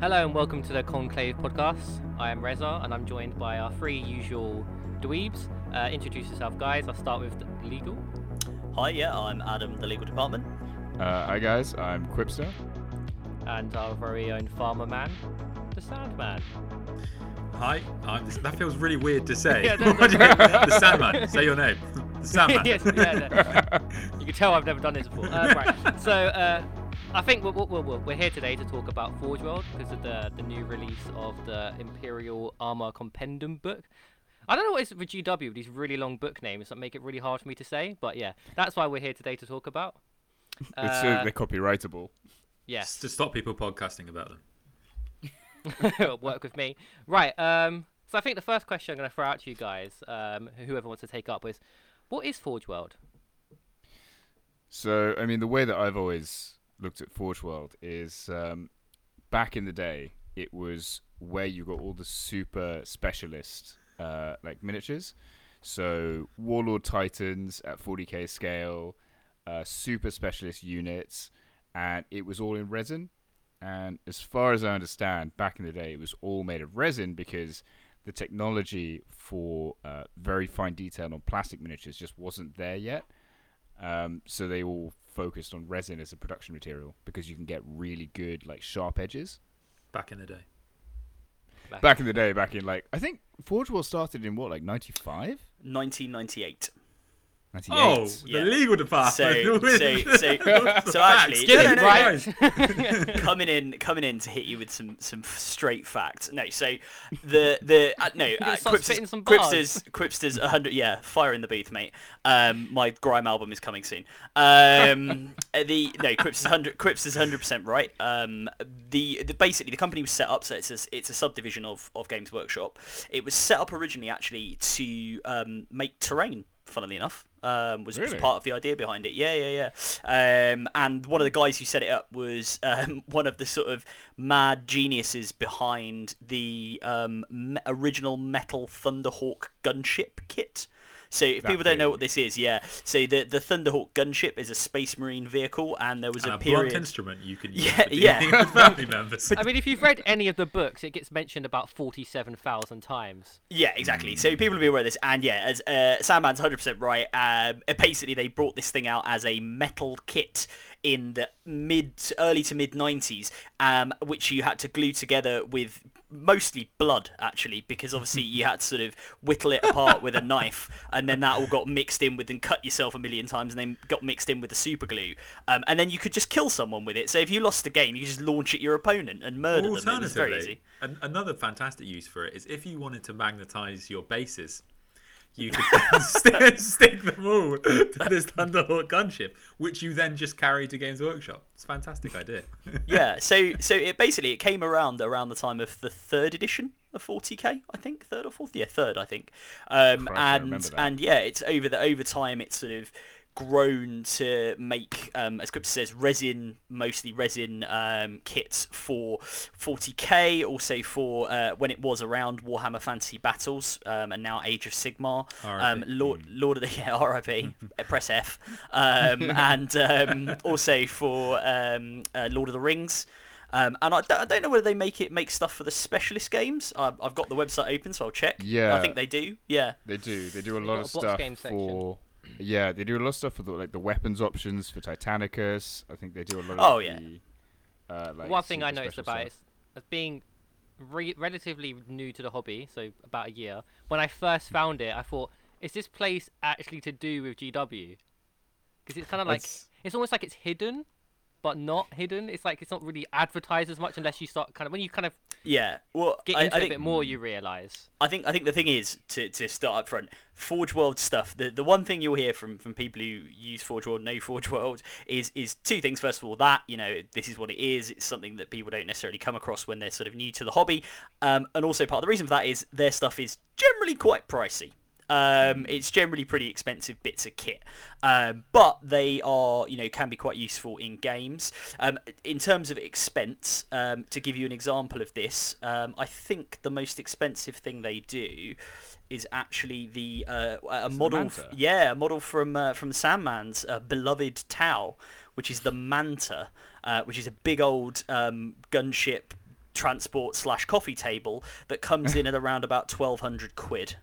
Hello and welcome to the Conclave podcast. I am Rezza and I'm joined by our three usual dweebs. Uh, introduce yourself, guys. I'll start with the legal. Hi, yeah, I'm Adam, the legal department. Uh, hi guys, I'm Quipster. And our very own farmer man, the Sandman. Hi, I'm, that feels really weird to say. Yeah, no, no. the Sandman. Say your name. The Sandman. yes, yeah, no. You can tell I've never done this before. Uh, right. So uh, I think we're, we're, we're, we're here today to talk about Forge World because of the, the new release of the Imperial Armor Compendium book. I don't know what it's for GW these really long book names that make it really hard for me to say, but yeah, that's why we're here today to talk about. It's Uh, uh, they're copyrightable. Yes. To stop people podcasting about them. work with me. Right. Um. So I think the first question I'm going to throw out to you guys, um, whoever wants to take up, is what is Forge World? So I mean, the way that I've always looked at Forge World is um, back in the day, it was where you got all the super specialist uh, like miniatures. So Warlord Titans at 40k scale, uh, super specialist units, and it was all in resin. And as far as I understand, back in the day, it was all made of resin because the technology for uh, very fine detail on plastic miniatures just wasn't there yet. Um, so they all focused on resin as a production material because you can get really good like sharp edges. Back in the day. Back in the day, back in like I think Forge World started in what like 95, 1998. 98. Oh, the Yeah. legal department. So, with so, so, so actually, Get no, it no, no, right. coming in, coming in to hit you with some some straight facts. No, so the the uh, no, gonna uh, start Quipsters, some. Quipsters, Quipsters, hundred, yeah, fire in the booth, mate. Um, my grime album is coming soon. Um, the no, Quipsters hundred, Quipsters hundred percent right. Um, the, the basically the company was set up, so it's a, it's a subdivision of of Games Workshop. It was set up originally actually to um, make terrain. Funnily enough, um, was, was part of the idea behind it. Yeah, yeah, yeah. Um, and one of the guys who set it up was um, one of the sort of mad geniuses behind the um, original Metal Thunderhawk gunship kit. So if That people don't know what this is, yeah. So the the Thunderhawk gunship is a Space Marine vehicle, and there was And a a blunt period. instrument you can use Yeah, for yeah. family members. I mean, if you've read any of the books, it gets mentioned about forty-seven thousand times. Yeah, exactly. So people will be aware of this, and yeah, as uh, Sandman's hundred percent right. Um, uh, basically, they brought this thing out as a metal kit in the mid, early to mid nineties, um, which you had to glue together with mostly blood, actually, because obviously you had to sort of whittle it apart with a knife, and then that all got mixed in with and cut yourself a million times, and then got mixed in with the super glue, um, and then you could just kill someone with it. So if you lost the game, you could just launch at your opponent and murder them. It was very easy. Another fantastic use for it is if you wanted to magnetize your bases, you could st- stick them all to this Thunderhawk gunship, which you then just carry to Games Workshop. It's a fantastic idea. yeah so so it basically it came around around the time of the third edition of 40k i think third or fourth yeah third i think um Christ, and that. and yeah it's over the over time it's sort of grown to make um as Crypto says resin mostly resin um kits for 40k also for uh, when it was around warhammer fantasy battles um and now age of sigmar um lord lord of the yeah rip press f um and um also for um uh, lord of the rings um, and I, d- I don't know whether they make it make stuff for the specialist games. I've, I've got the website open, so I'll check. Yeah, I think they do. Yeah, They do. They do a lot of a box stuff game section. for. Yeah, they do a lot of stuff for the, like the weapons options for Titanicus. I think they do a lot of. Oh, yeah. the, uh, like, One thing I noticed about it stuff. is, as being re- relatively new to the hobby, so about a year, when I first found it, I thought, is this place actually to do with GW? Because it's kind of like That's- it's almost like it's hidden, but not hidden. It's like it's not really advertised as much unless you start kind of when you kind of yeah. Well, get I, into I it a think bit more, you realise. I think I think the thing is to, to start up front, Forge World stuff. The the one thing you'll hear from, from people who use Forge World, know Forge World, is is two things. First of all, that you know this is what it is. It's something that people don't necessarily come across when they're sort of new to the hobby. Um, and also part of the reason for that is their stuff is generally quite pricey. Um, it's generally pretty expensive bits of kit, um, but they are, you know, can be quite useful in games. Um, in terms of expense, um, to give you an example of this, um, I think the most expensive thing they do is actually the uh, a the model, Manta? yeah, a model from uh, from Sandman's uh, beloved Tau, which is the Manta, uh, which is a big old um, gunship transport slash coffee table that comes in at around about 1200 quid.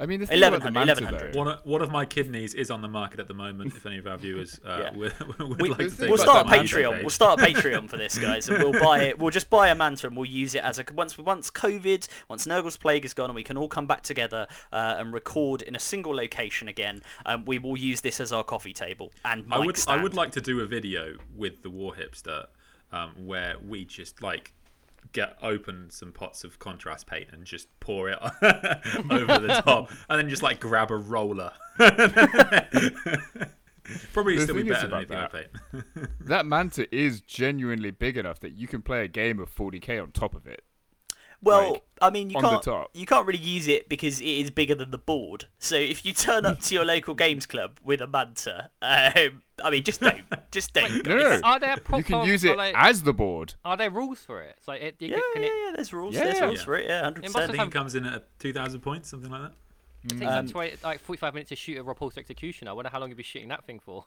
I mean, the thing about the 1100, Manta 1100. One of, one of my kidneys is on the market at the moment. If any of our viewers uh, Yeah. would, would We, like to the thing take we'll start a Patreon. page. We'll start a Patreon for this, guys, and we'll buy it. We'll just buy a manta and we'll use it as a once once COVID, once Nurgle's plague is gone, and we can all come back together uh, and record in a single location again. Um, we will use this as our coffee table and I mic would I would like to do a video with the War Hipster um, where we just like get open some pots of contrast paint and just pour it over the top and then just like grab a roller. Probably The still be better than I paint. that Manta is genuinely big enough that you can play a game of 40k on top of it. Well, like, I mean, you can't you can't really use it because it is bigger than the board. So if you turn up to your local games club with a manta, um, I mean, just don't, just don't. No, no, Are there proper, you can use it like, as the board. Are there rules for it? It's like it, you Yeah, can, yeah, it, yeah. There's rules. Yeah. There's rules Yeah. for it. Yeah, hundred It must I percent. think have- it comes in at 2,000 points, something like that. it takes Um, like, 20, like 45 minutes to shoot a Repulsor Executioner. I wonder how long you'd be shooting that thing for.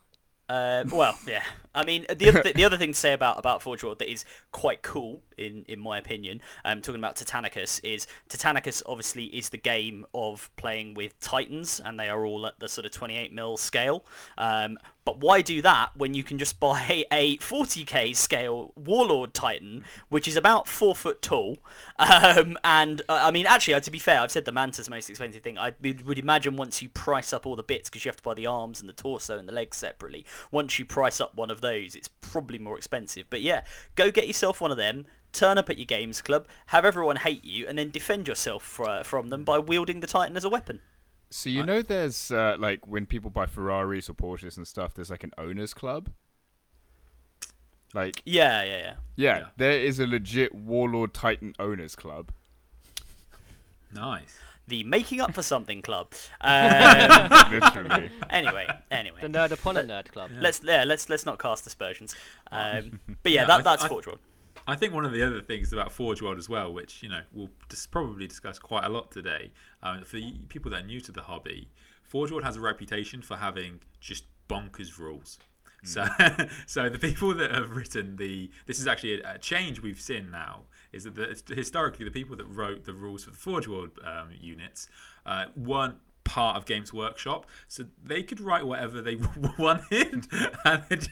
Uh, well, yeah. I mean, the other th- the other thing to say about about Forge World that is quite cool, in in my opinion, um, talking about Titanicus is Titanicus obviously is the game of playing with Titans, and they are all at the sort of 28 mil scale. Um, but why do that when you can just buy a 40k scale Warlord Titan, which is about four foot tall? Um, and uh, I mean, actually, uh, to be fair, I've said the Manta's most expensive thing. I would imagine once you price up all the bits, because you have to buy the arms and the torso and the legs separately. Once you price up one of those, it's probably more expensive. But yeah, go get yourself one of them. Turn up at your games club, have everyone hate you, and then defend yourself uh, from them by wielding the Titan as a weapon. So you know, there's uh, like when people buy Ferraris or Porsches and stuff, there's like an owners club. Like, Yeah, yeah, yeah. yeah, Yeah. there is a legit Warlord Titan owners club. Nice. The Making Up for Something club. Um, Literally. anyway, anyway. The Nerd Upon a Nerd Club. Let's yeah, let's let's not cast aspersions. Um, but yeah, Yeah, that, I- that's I- Forge World. I think one of the other things about Forge World as well, which you know we'll dis- probably discuss quite a lot today, um, for people that are new to the hobby, Forge World has a reputation for having just bonkers rules. So, so the people that have written the this is actually a, a change we've seen now is that the, historically the people that wrote the rules for the Forge World um, units uh, weren't part of Games Workshop, so they could write whatever they wanted, and it,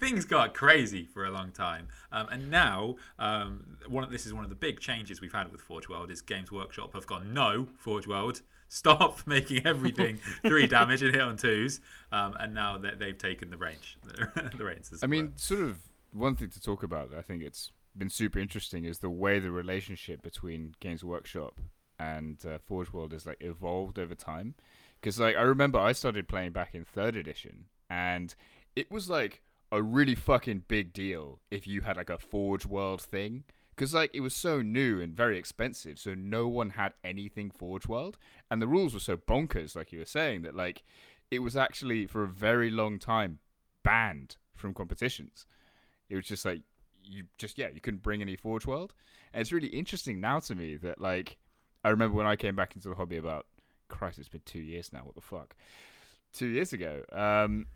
things got crazy for a long time. Um, and now, um, one of, this is one of the big changes we've had with Forge World is Games Workshop have gone no Forge World. Stop making everything three damage and hit on twos, um, and now they, they've taken the range, the reins. I mean, were. sort of one thing to talk about. I think it's been super interesting is the way the relationship between Games Workshop and uh, Forge World has like evolved over time. Because like I remember I started playing back in third edition, and it was like a really fucking big deal if you had like a Forge World thing. Because like it was so new and very expensive, so no one had anything Forge World, and the rules were so bonkers, like you were saying, that like it was actually for a very long time banned from competitions. It was just like you just yeah you couldn't bring any Forge World, and it's really interesting now to me that like I remember when I came back into the hobby about Christ it's been two years now what the fuck two years ago um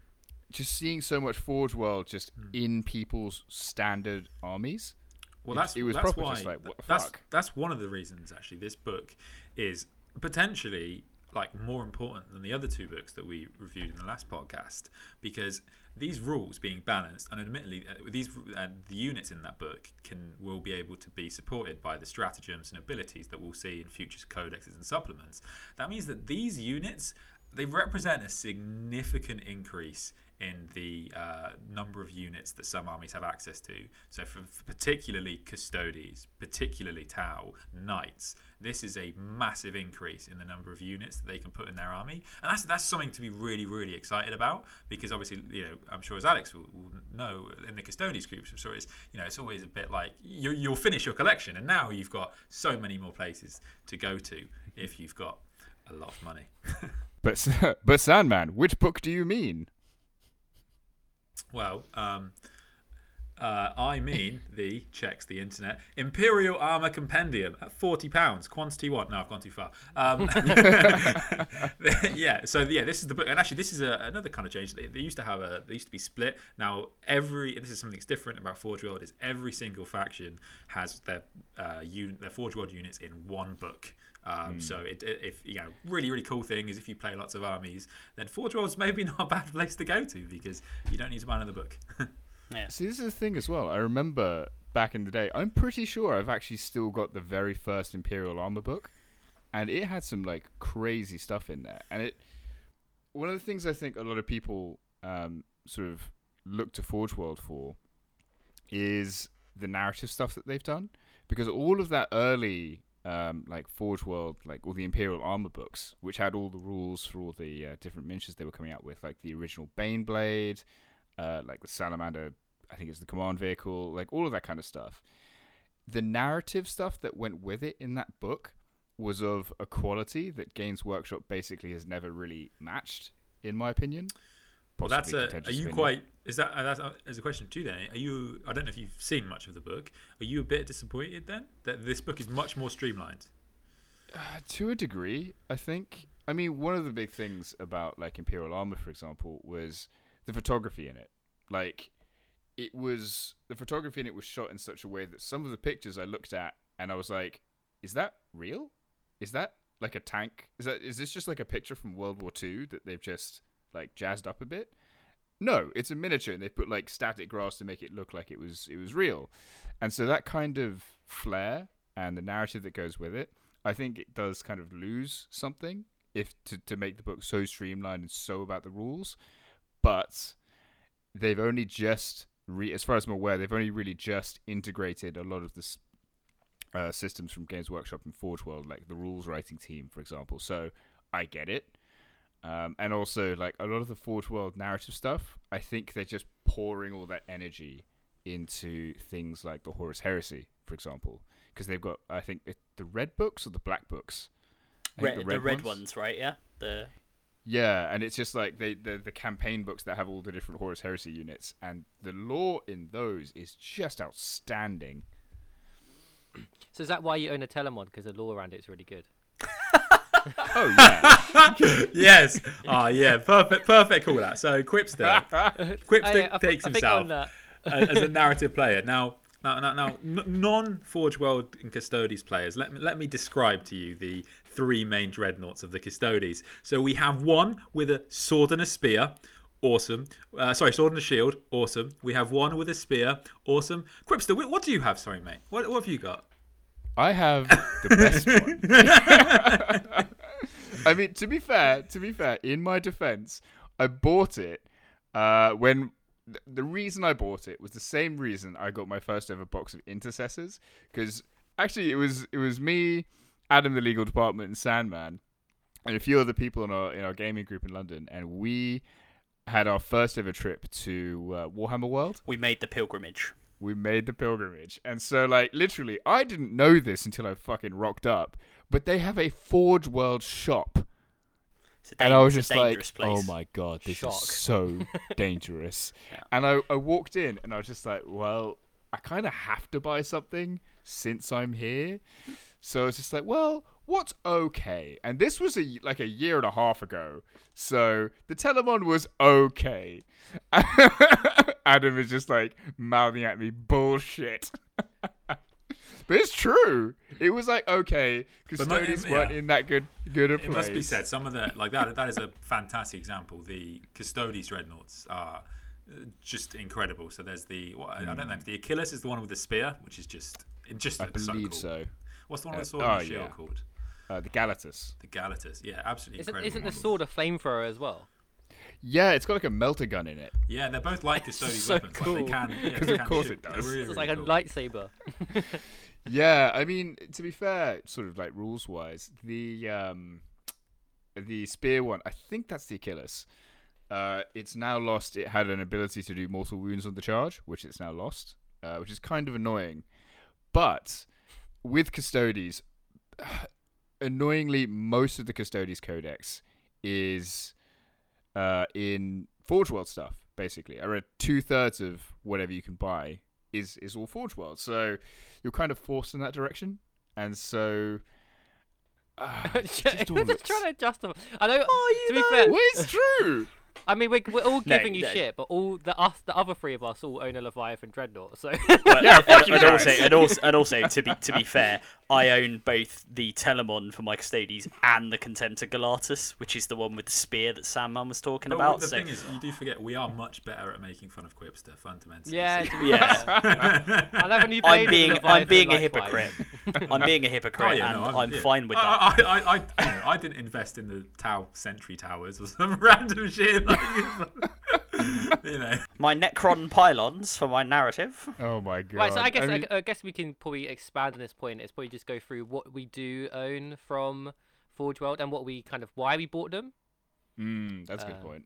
just seeing so much Forge World just in people's standard armies. Well, It- that's it was that's why just like, that's fuck? that's one of the reasons actually. This book is potentially like more important than the other two books that we reviewed in the last podcast because these rules being balanced and admittedly uh, these uh, the units in that book can will be able to be supported by the stratagems and abilities that we'll see in future codexes and supplements that means that these units they represent a significant increase in the uh, number of units that some armies have access to. So, for, for particularly Custodes, particularly Tau, knights, this is a massive increase in the number of units that they can put in their army, and that's that's something to be really really excited about because obviously you know I'm sure as Alex will, will know in the Custodes groups, I'm sure it's you know it's always a bit like you, you'll finish your collection, and now you've got so many more places to go to if you've got a lot of money. But but Sandman, which book do you mean? Well, um, Uh, I mean the checks the internet Imperial Armor Compendium at forty pounds. Quantity one. No, I've gone too far. Um, yeah. So yeah, this is the book, and actually this is a, another kind of change. They, they used to have a. They used to be split. Now every this is something that's different about Forge World is every single faction has their uh, un, their Forge World units in one book. Um, So it, it- if you know, really really cool thing is if you play lots of armies, then Forge World's maybe not a bad place to go to because you don't need to buy another book. See, this is the thing as well. I remember back in the day. I'm pretty sure I've actually still got the very first Imperial Armor book, and it had some like crazy stuff in there. And it, one of the things I think a lot of people um, sort of look to Forge World for is the narrative stuff that they've done, because all of that early. Um, like Forge World, like all the Imperial Armor books, which had all the rules for all the uh, different miniatures they were coming out with, like the original Bane Blade, uh, like the salamander i think it's the command vehicle like all of that kind of stuff the narrative stuff that went with it in that book was of a quality that games workshop basically has never really matched in my opinion Well, that's a. Are you opinion. quite? Is that? Uh, that's uh, is a question too. Then are you? I don't know if you've seen much of the book. Are you a bit disappointed then that this book is much more streamlined? Uh, to a degree, I think. I mean, one of the big things about like Imperial Armor, for example, was the photography in it. Like, it was the photography in it was shot in such a way that some of the pictures I looked at and I was like, "Is that real? Is that like a tank? Is that is this just like a picture from World War Two that they've just like jazzed up a bit?" No, it's a miniature, and they put like static grass to make it look like it was it was real, and so that kind of flair and the narrative that goes with it, I think it does kind of lose something if to to make the book so streamlined and so about the rules, but they've only just re as far as I'm aware, they've only really just integrated a lot of this uh, systems from Games Workshop and Forge World, like the rules writing team, for example. So I get it. Um, and also, like a lot of the Forge World narrative stuff, I think they're just pouring all that energy into things like the Horus Heresy, for example, because they've got, I think, it, the red books or the black books. I think Red, the red ones, right? Yeah. The Yeah, and it's just like they the the campaign books that have all the different Horus Heresy units, and the lore in those is just outstanding. So is that why you own a Telemon? Because the lore around it's really good. Oh yeah, yes. Oh yeah. Perfect. Perfect. Call that. So Quipster. Quipster I, uh, I, takes I I himself own that. a- as a narrative player. Now, now, now, now non-Forge World and Custodes players, let me let me describe to you the three main dreadnoughts of the Custodes. So we have one with a sword and a spear. Awesome. Uh, sorry, sword and a shield. Awesome. We have one with a spear. Awesome. Quipster, what do you have? Sorry, mate. What, what have you got? I have the best one. I mean, to be fair, to be fair, in my defense, I bought it uh, when th- the reason I bought it was the same reason I got my first ever box of intercessors. Because actually, it was it was me, Adam, the legal department, and Sandman, and a few other people in our in our gaming group in London, and we had our first ever trip to uh, Warhammer World we made the pilgrimage. we made the pilgrimage. And so, like, literally, I didn't know this until I fucking rocked up. But they have a Forge World shop. And I was just like, place. oh my god, this Shock. is so dangerous. Yeah. And I, I walked in and I was just like, well, I kind of have to buy something since I'm here. So it's just like, well, what's okay? And this was a like a year and a half ago. So the Telemon was okay. Adam is just like mouthing at me bullshit. but it's true. It was like okay, But my- custodians yeah. weren't in that good good It must be said, some of the like that. That is a fantastic example. The Custodes dreadnoughts are uh, just incredible. So there's the what, I don't know. The Achilles is the one with the spear, which is just it just Hmm. I believe so. Cool. so. What's the one Uh, with the sword and oh, the shield yeah. called? Uh, the Galatus. The Galatus. Yeah, absolutely Isn't, incredible. isn't the sword a flamethrower as well? Yeah, it's got like a melter gun in it. Yeah, they're both like Custodes So weapons. Like cool. they can. Yeah, 'Cause they of can course shoot. it does. Really, It's like cool. a lightsaber. Yeah, I mean, to be fair, sort of like rules wise, the um, the spear one, I think that's the Achilles. Uh, it's now lost. It had an ability to do mortal wounds on the charge, which it's now lost, uh, which is kind of annoying. But with Custodes, annoyingly, most of the Custodes Codex is uh, in Forge World stuff. Basically, I read two thirds of whatever you can buy is is all Forge World. So you're kind of forced in that direction, and so. Uh, it just all just looks- trying to justify. I know. Oh, to be fair, well, it's true. I mean, we're, we're all No, giving you no. shit, but all the us, the other three of us, all own a Leviathan Dreadnought. So But- Yeah, and, and also, and also, and also, to be to be fair, I own both the Telemon for my Custodes and the Contemptor Galatus, which is the one with the spear that Sandman was talking But about. the so, thing is, you do forget we are much better at making fun of Quipster fundamentally. yeah, to be Yeah. I love when you I'm being I'm being a hypocrite. I'm being a Oh, hypocrite, yeah, and no, I'm yeah. fine with that. I, I, I, I, you know, I didn't invest in the Tau Sentry Towers or some random shit like you know. My Necron pylons for my narrative. Oh my god. Right, so I guess I, mean, I guess we can probably expand on this point. It's probably just go through what we do own from Forge World and what we kind of why we bought them. mm, that's a good uh, point.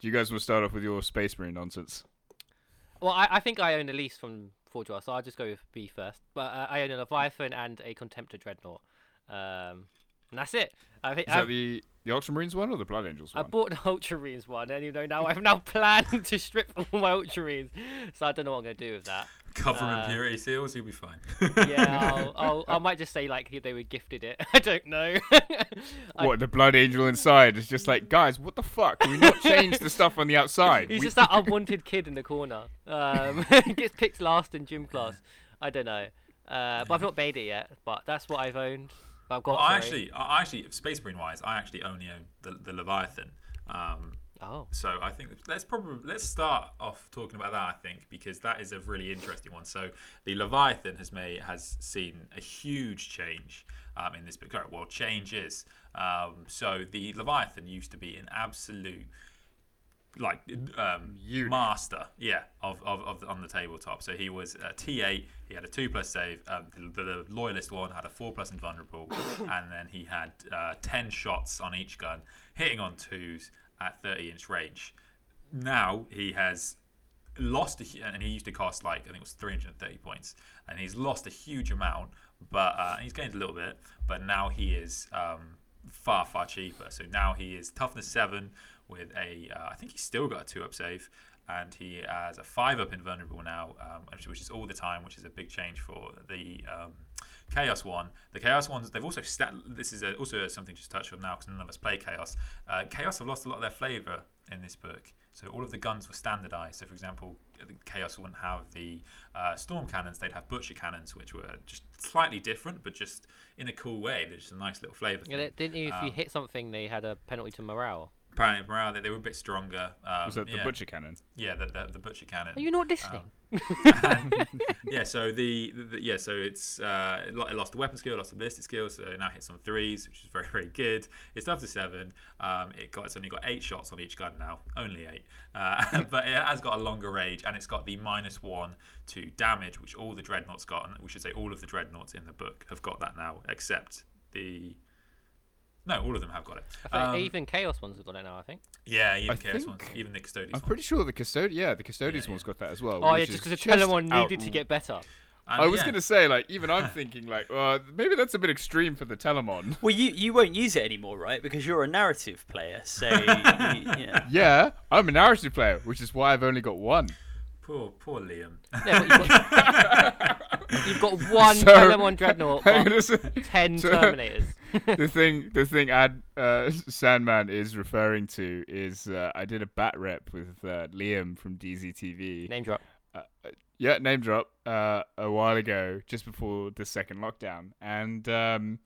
Do you guys want to start off with your Space Marine nonsense? Well, I, I think I own a lease from Forge World, so I'll just go with B first. But uh, I own a Leviathan and a Contemptor Dreadnought, um, and that's it. I think Is I've, that the the Ultramarines one or the Blood Angels one? I bought the Ultramarines one, and you know now I've now planned to strip all my Ultramarines, so I don't know what I'm gonna do with that. Government Uh, purity seals, you'll be fine. Yeah, I'll, I'll, I might just say like they were gifted it. I don't know. I- What the Blood Angel inside is just like, guys, what the fuck? Can we not change the stuff on the outside? He's We- just that unwanted kid in the corner. Um, gets picked last in gym class. I don't know. Uh, but I've not made it yet. But that's what I've owned. I've got. Well, I actually, I actually, Space Marine wise, I actually only own the, the Leviathan. Um, Oh. so I think let's probably let's start off talking about that. I think because that is a really interesting one. So the Leviathan has made has seen a huge change um, in this book. Well, changes. Um, so the Leviathan used to be an absolute like um, master, yeah, of, of, of on the tabletop. So he was a T8. He had a two plus save. Um, the, the loyalist one had a four plus invulnerable, and then he had uh, ten shots on each gun, hitting on twos at thirty inch range. Now he has lost a, and he used to cost like I think it was 330 points, and he's lost a huge amount, but uh, he's gained a little bit. But now he is um, far far cheaper. So now he is toughness seven with a uh, I think he's still got a two up save, and he has a five up invulnerable now, um, which is all the time, which is a big change for the. Um, Chaos one, the Chaos ones. They've also stat. This is a, also something to touch on now because none of us play Chaos. Uh, Chaos have lost a lot of their flavor in this book. So all of the guns were standardized. So for example, Chaos wouldn't have the uh, storm cannons; they'd have butcher cannons, which were just slightly different, but just in a cool way. They're just a nice little flavor. Yeah, thing. didn't you? If you Um, hit something, they had a penalty to morale. Apparently, morale, they, they were a bit stronger. Um, Was that the yeah, Butcher Cannon? Yeah, the, the, the butcher cannon. Are you not listening? yeah, so the, the, the- yeah, so it's uh, it it lost the weapon skill, lost the ballistic skill, so it now hits on threes, which is very very good. It's up to seven. Um, it got it's only got eight shots on each gun now, only eight, uh, but it has got a longer range and it's got the minus one to damage, which all the dreadnoughts got, and we should say all of the dreadnoughts in the book have got that now, except the. No, all of them have got it. Um, even Chaos ones have got it now. I think. yeah, even I Chaos ones, even the custodians. I'm ones. pretty sure the custodian, yeah, the custodians Yeah, one's yeah. got that as well. Oh yeah, just because the Telemon out- needed to get better. And I was yeah. gonna say, like, even I'm thinking, like, well, maybe that's a bit extreme for the Telemon. Well, you you won't use it anymore, right? Because you're a narrative player, so you, you know. Yeah, I'm a narrative player, which is why I've only got one. Poor, poor Liam. Yeah, you've, got, you've got one So- Telemon Dreadnought, I'm but gonna say- ten so- Terminators. The thing, the thing, Ad uh, Sandman is referring to is uh, I did a bat rep with uh, Liam from DZTV. Name drop. uh, yeah, name drop uh, a while ago, just before the second lockdown, and um,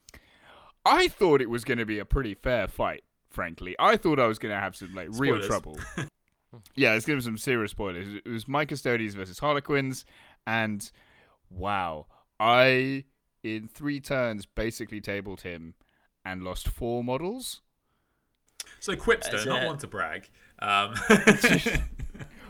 I thought it was going to be a pretty fair fight. Frankly, I thought I was going to have some like real trouble. yeah, let's give him some serious spoilers. It was my Custodians versus Harlequins, and wow, I in three turns basically tabled him and lost four models. So Quipster, not it. one to brag. Um,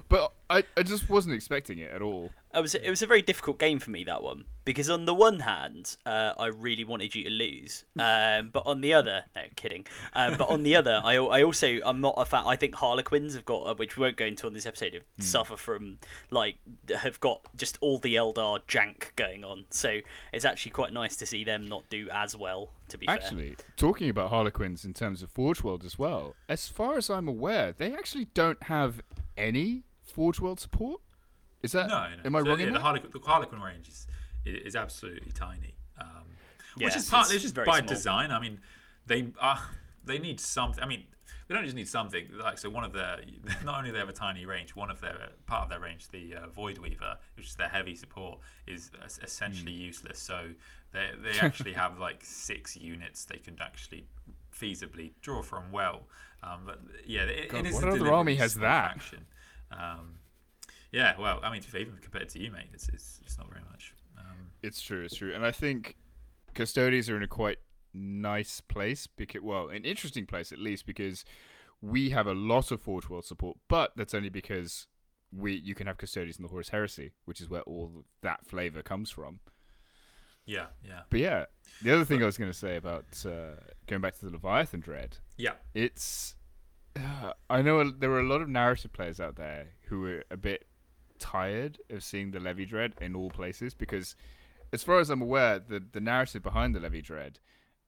But I, I just wasn't expecting it at all. It was it was a very difficult game for me that one because on the one hand uh, I really wanted you to lose, um, but on the other, no kidding, um, but on the other I, I also I'm not a fan. I think Harlequins have got uh, which we won't go into on this episode have suffer from like have got just all the Eldar jank going on. So it's actually quite nice to see them not do as well. To be fair. Actually, talking about Harlequins in terms of Forge World as well, as far as I'm aware, they actually don't have any Forge World support. Is that? No, no. Am I So, wrong yeah, in the? Harlequin, the Harlequin range is is absolutely tiny, um, which is partly it's it's just very by small. design. I mean, they are they need something. I mean, they don't just need something. Like so, one of their not only they have a tiny range, one of their part of their range, the uh, Void Weaver, which is their heavy support, is essentially Hmm. useless. So they they actually have like six units they can actually feasibly draw from well. Um, but yeah, it, God, it is what a other army has that? faction. Um, yeah, well, I mean, even compared to you, mate, it's it's, it's not very much. Um, It's true, it's true. And I think custodians are in a quite nice place because well, an interesting place at least because we have a lot of Forge World support, but that's only because we you can have custodians in the Horus Heresy, which is where all that flavor comes from. yeah, yeah, But yeah, the other thing I was going to say about uh, going back to the Leviathan Dread, yeah. it's uh, I know a- there were a lot of narrative players out there who were a bit tired of seeing the Levy Dread in all places because, as far as I'm aware, the the narrative behind the Levy Dread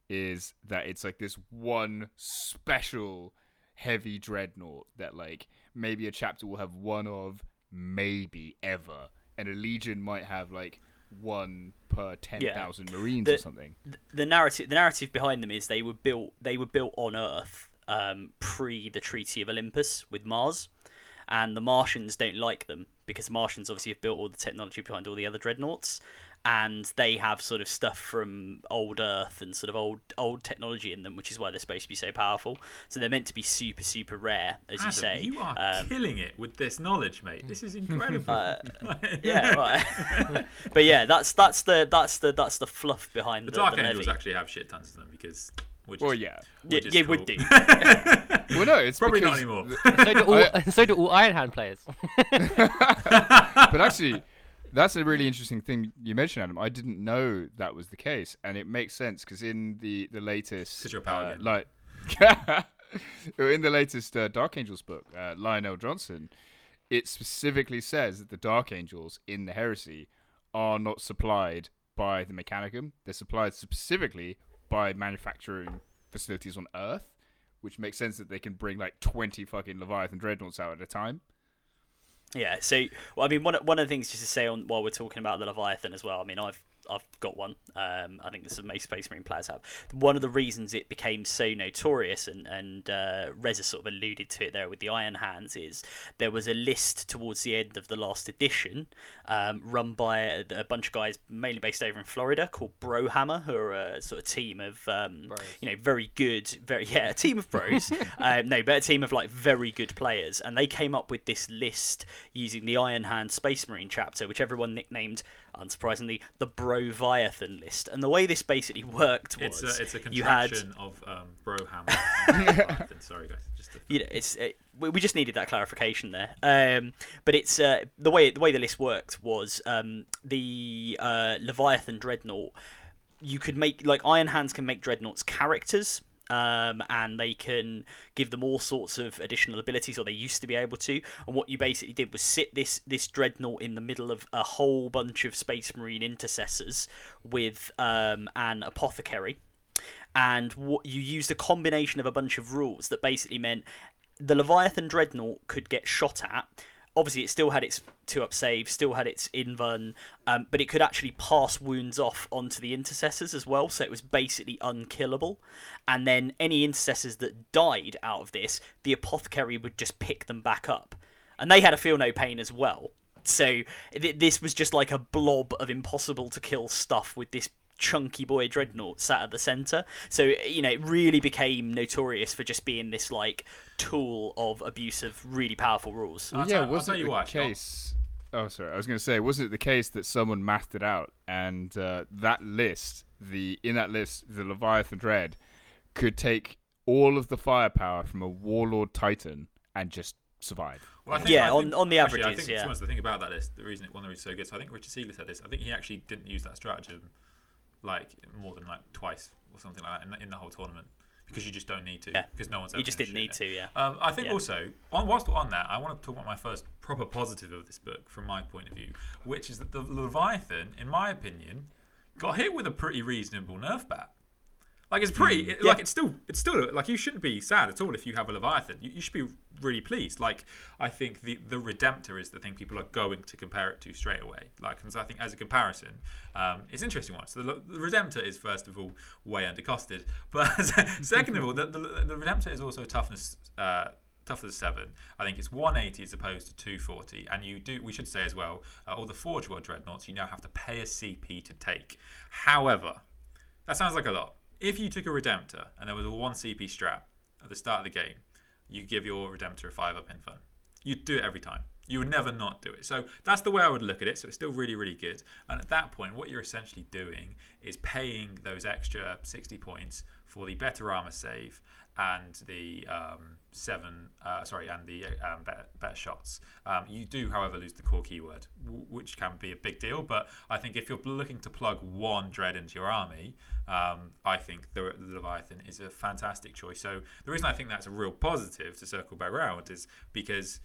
is that it's like this one special heavy dreadnought that like maybe a chapter will have one of, maybe ever, and a legion might have like one per ten thousand marines or The- something. the narrative the narrative behind them is they were built they were built on Earth um, pre the Treaty of Olympus with Mars, and the Martians don't like them because Martians obviously have built all the technology behind all the other dreadnoughts, and they have sort of stuff from old Earth and sort of old old technology in them, which is why they're supposed to be so powerful. So they're meant to be super super rare, as you say. you are Um, killing it with this knowledge, mate. This is incredible. Uh, yeah, right. but yeah, that's that's the that's the that's the fluff behind the the, Dark the Angels levy. actually have shit tons of them because. Which, Well, yeah. Yeah, which is yeah, cool. would do. Well, no, it's Probably not anymore. So do all, so do all Iron Hand players. but actually, that's a really interesting thing you mentioned, Adam. I didn't know that was the case, and it makes sense because in the the latest, 'Cause you're power uh, game. like, in the latest uh, Dark Angels book, uh, Lion El'Jonson, it specifically says that the Dark Angels in the Heresy are not supplied by the Mechanicum. They're supplied specifically by manufacturing facilities on Earth, which makes sense that they can bring like twenty fucking Leviathan dreadnoughts out at a time. Yeah, so well, I mean, one one of the things just to say on while we're talking about the Leviathan as well. I mean, I've I've got one. Um, I think this is most Space Marine players have. One of the reasons it became so notorious, and and uh, Rezza sort of alluded to it there with the Iron Hands, is there was a list towards the end of the last edition, um, run by a, a bunch of guys mainly based over in Florida called Brohammer, who are a sort of team of um, you know very good, very yeah, a team of pros. um, no, but a team of like very good players, and they came up with this list using the Iron Hand Space Marine chapter, which everyone nicknamed, unsurprisingly, the Broviathan list. And the way this basically worked was It's a, it's a you had contraction of um, Broham. Sorry, guys. Just to, you know, it's it, we we just needed that clarification there. Um, but it's uh, the way the way the list worked was um, the uh, Leviathan dreadnought. You could make like Iron Hands can make dreadnoughts characters. Um, and they can give them all sorts of additional abilities, or they used to be able to. And what you basically did was sit this this dreadnought in the middle of a whole bunch of Space Marine intercessors with um, an apothecary, and what you used a combination of a bunch of rules that basically meant the Leviathan Dreadnought could get shot at. Obviously, it still had its two up save, still had its invuln, um, but it could actually pass wounds off onto the intercessors as well, so it was basically unkillable. And then any intercessors that died out of this, the apothecary would just pick them back up. And they had a feel no pain as well. So th- this was just like a blob of impossible to kill stuff with this chunky boy dreadnought sat at the center. So you know, it really became notorious for just being this like tool of abuse of really powerful rules. Well, yeah, wasn't it you the what, case? Oh, sorry. I was going to say, wasn't it the case that someone mathed it out, and uh, that list, the in that list, the Leviathan Dread, could take all of the firepower from a Warlord Titan and just survive. Well, I think- Yeah, I on- think- on the actually, I think yeah. to the thing about that is the reason it one of the reasons so good. So I think Richard Siegler said this. I think he actually didn't use that stratagem like more than like twice or something like that in the, in the whole tournament because you just don't need to Yeah. because no one's. You just didn't need shoot to, yeah. Um, I think Yeah. also, on, whilst we're on that, I want to talk about my first proper positive of this book from my point of view, which is that the Leviathan, in my opinion, got hit with a pretty reasonable nerf bat. Like it's pretty. Hmm. it- Like it's still. It's still like you shouldn't be sad at all if you have a Leviathan. You, you should be really pleased. Like I think the the Redemptor is the thing people are going to compare it to straight away. Like and so I think as a comparison, um, it's an interesting one. So the, the Redemptor is first of all way undercosted, but second of all, the, the, the Redemptor is also toughness. Uh, toughness seven. I think it's 180 as opposed to 240. And you do. We should say as well, uh, all the Forge World dreadnoughts you now have to pay a CP to take. However, that sounds like a lot. If you took a Redemptor and there was a 1 CP strat at the start of the game, you give your Redemptor a 5 up invuln. You'd do it every time. You would never not do it. So that's the way I would look at it. So it's still really, really good. And at that point, what you're essentially doing is paying those extra 60 points for the better armor save and the um, seven, uh, sorry, and the um, better, better shots. Um, you do, however, lose the core keyword, w- which can be a big deal. But I think if you're looking to plug one dread into your army, um, I think the, the Leviathan is a fantastic choice. So the reason I think that's a real positive to circle back around is because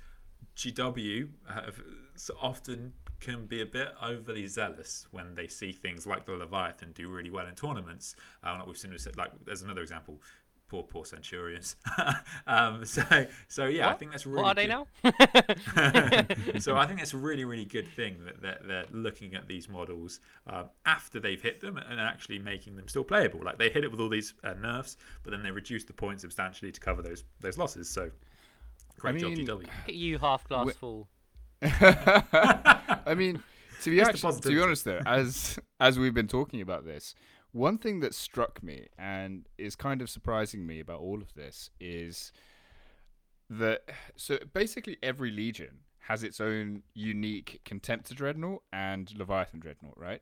GW have so often can be a bit overly zealous when they see things like the Leviathan do really well in tournaments. Um, like we've seen, like there's another example, poor poor Centurions. um, so so yeah, I think that's really. what are they good. now? so I think it's a really, really good thing that they're, they're looking at these models um, after they've hit them and actually making them still playable. Like they hit it with all these uh, nerfs, but then they reduce the points substantially to cover those those losses. So great mean, job, GW. Get you half glass Wh- full. I mean, to be actually, to be honest though, as as we've been talking about this, one thing that struck me and is kind of surprising me about all of this is that so basically every legion has its own unique Contemptor dreadnought and Leviathan dreadnought, right?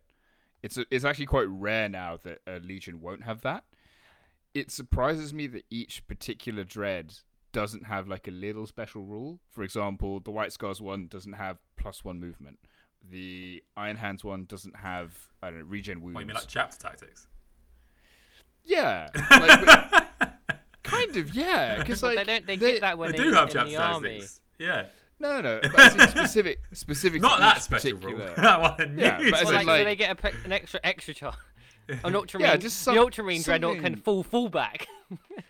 It's a, it's actually quite rare now that a legion won't have that. It surprises me that each particular dread doesn't have like a little special rule. For example, the White Scars one doesn't have plus one movement. The Iron Hands one doesn't have I don't know regen wounds. What you mean like chapter tactics? yeah, like, kind of yeah. Because like they don't. They, they- get that when they they do have in chapter the army. tactics. Yeah, No, no, no. But specific, specific. not that each special rule. particular- that one. Yeah, but as Or in, like, so they get a, pe- an extra extra charge. An ultramarine, Yeah, just some- the ultramarine dreadnought can something- full fullback.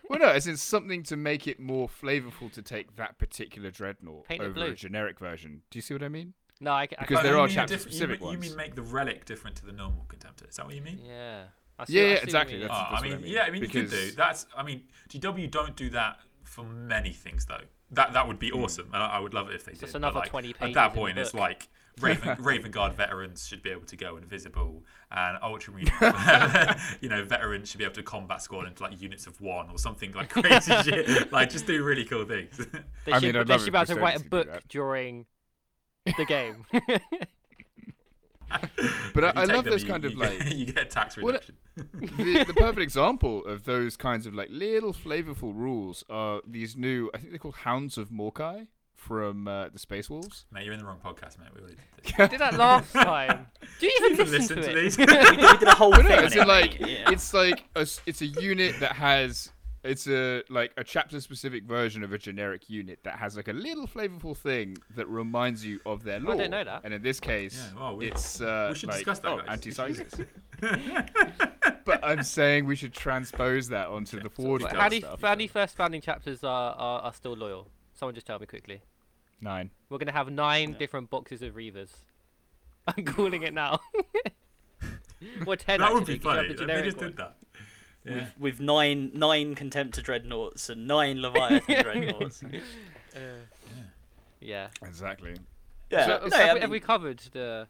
Well, no, as in something to make it more flavorful to take that particular dreadnought Paint over a generic version. Do you see what I mean? No, I, ca- I Because can't- there you are mean a chapter diff- you specific mean- You mean make the relic different to the normal contemptor? Is that what you mean? Yeah. Yeah, yeah, exactly, you mean. that's- Oh, I what mean, I mean, yeah, I mean, you could do. because- That's, I mean, GW don't do that for many things though. That that would be Hmm. awesome, and I, I would love it if they did. just another like, 20 At that point, it's like Raven, Raven Guard veterans should be able to go invisible, and Ultramarine, you know, veterans should be able to combat squad into like units of one or something like crazy shit. Like, just do really cool things. They I should, mean, I'd they love should if be able to write a Custodians could do book during the game. But I, I love them, this you- kind of you- like you get a tax Well, reduction. the, the perfect example of those kinds of like little flavorful rules are these new. I think they're called Hounds of Morkai from uh, the Space Wolves. Mate, you're in the wrong podcast, mate. We already did. We did that last time. Do you even listen, listen to, to it? these. we, did, we did a whole thing. no, it's like yeah. it's like a, s- it's a unit that has it's a like a chapter specific version of a generic unit that has like a little flavorful thing that reminds you of their lore. I didn't know that. And in this case, Yeah, well, we- it's uh, we should like, discuss that, oh, anti-sizes. but I'm saying we should transpose that onto the Forge But Guard how many, stuff. how first founding chapters are, are, are still loyal? Someone just tell me quickly. Nine. We're gonna have nine different boxes of Reavers. I'm calling it now. or ten. that would actually, be 'cause you have funny. They just one. did that. Yeah. with, with nine nine contemptor dreadnoughts and nine leviathan dreadnoughts. Uh, yeah. Exactly. Yeah, So, no, have, I we, have we covered the?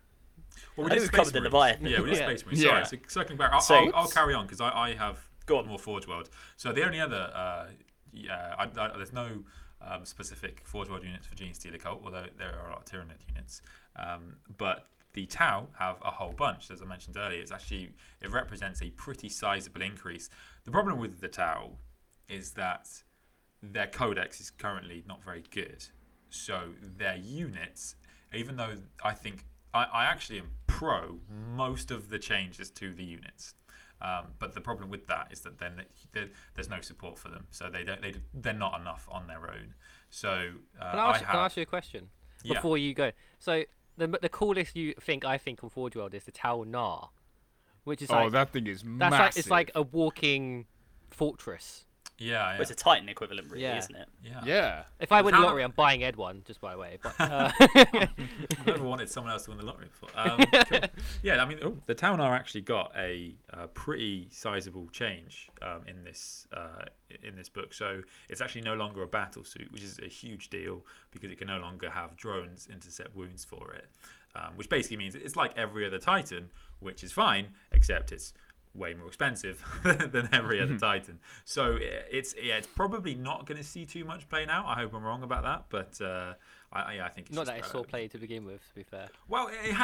Well, I did think we've Space covered the Leviathan. Yeah, we did Yeah. Space Marines. Yeah. So circling back, I'll, So I'll, I'll carry on because I, I have Go on. more Forge World. So the only other, uh, yeah, I, I, there's no um, specific Forge World units for Gene Stealer Cult, although there are a lot of Tyranid units. Um, but the Tau have a whole bunch. As I mentioned earlier, it's actually it represents a pretty sizable increase. The problem with the Tau is that their codex is currently not very good. So their units, even though I think I, I actually am pro most of the changes to the units. Um, but the problem with that is that then there- there's no support for them, so they don't they they're not enough on their own. So uh, Can I, ask, I can I ask you a question Yeah. before you go? So the the coolest you think I think on Forge World is the Ta'unar, which is oh, like that thing is that's massive. like it's like a walking fortress. Yeah, Well, it's a Titan equivalent, really, Yeah. isn't it? yeah. Yeah. If I win the lottery, I'm buying Ed one, just by the way. But uh, I've never wanted someone else to win the lottery before. Um, cool. Yeah, I mean, oh, the Ta'unar actually got a, uh pretty sizable change um, in this uh, in this book. So it's actually no longer a battle suit, which is a huge deal because it can no longer have drones intercept wounds for it. Um, which basically means it's like every other Titan, which is fine, except it's way more expensive than every other Titan. So it's yeah, it's probably not going to see too much play now. I hope I'm wrong about that, but uh, I, yeah, I think it's not that it uh, saw play to begin with. To be fair, well, it,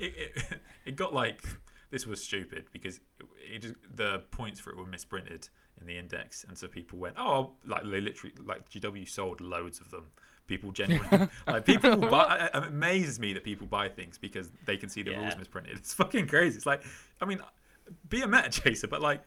it, it, it got like this was stupid because it, just, the points for it were misprinted in the index, and so people went, "Oh, like they literally like GW sold loads of them." People genuinely like people buy. It amazes me that people buy things because they can see the rules misprinted. It's fucking crazy. It's like, I mean, be a meta chaser, but like,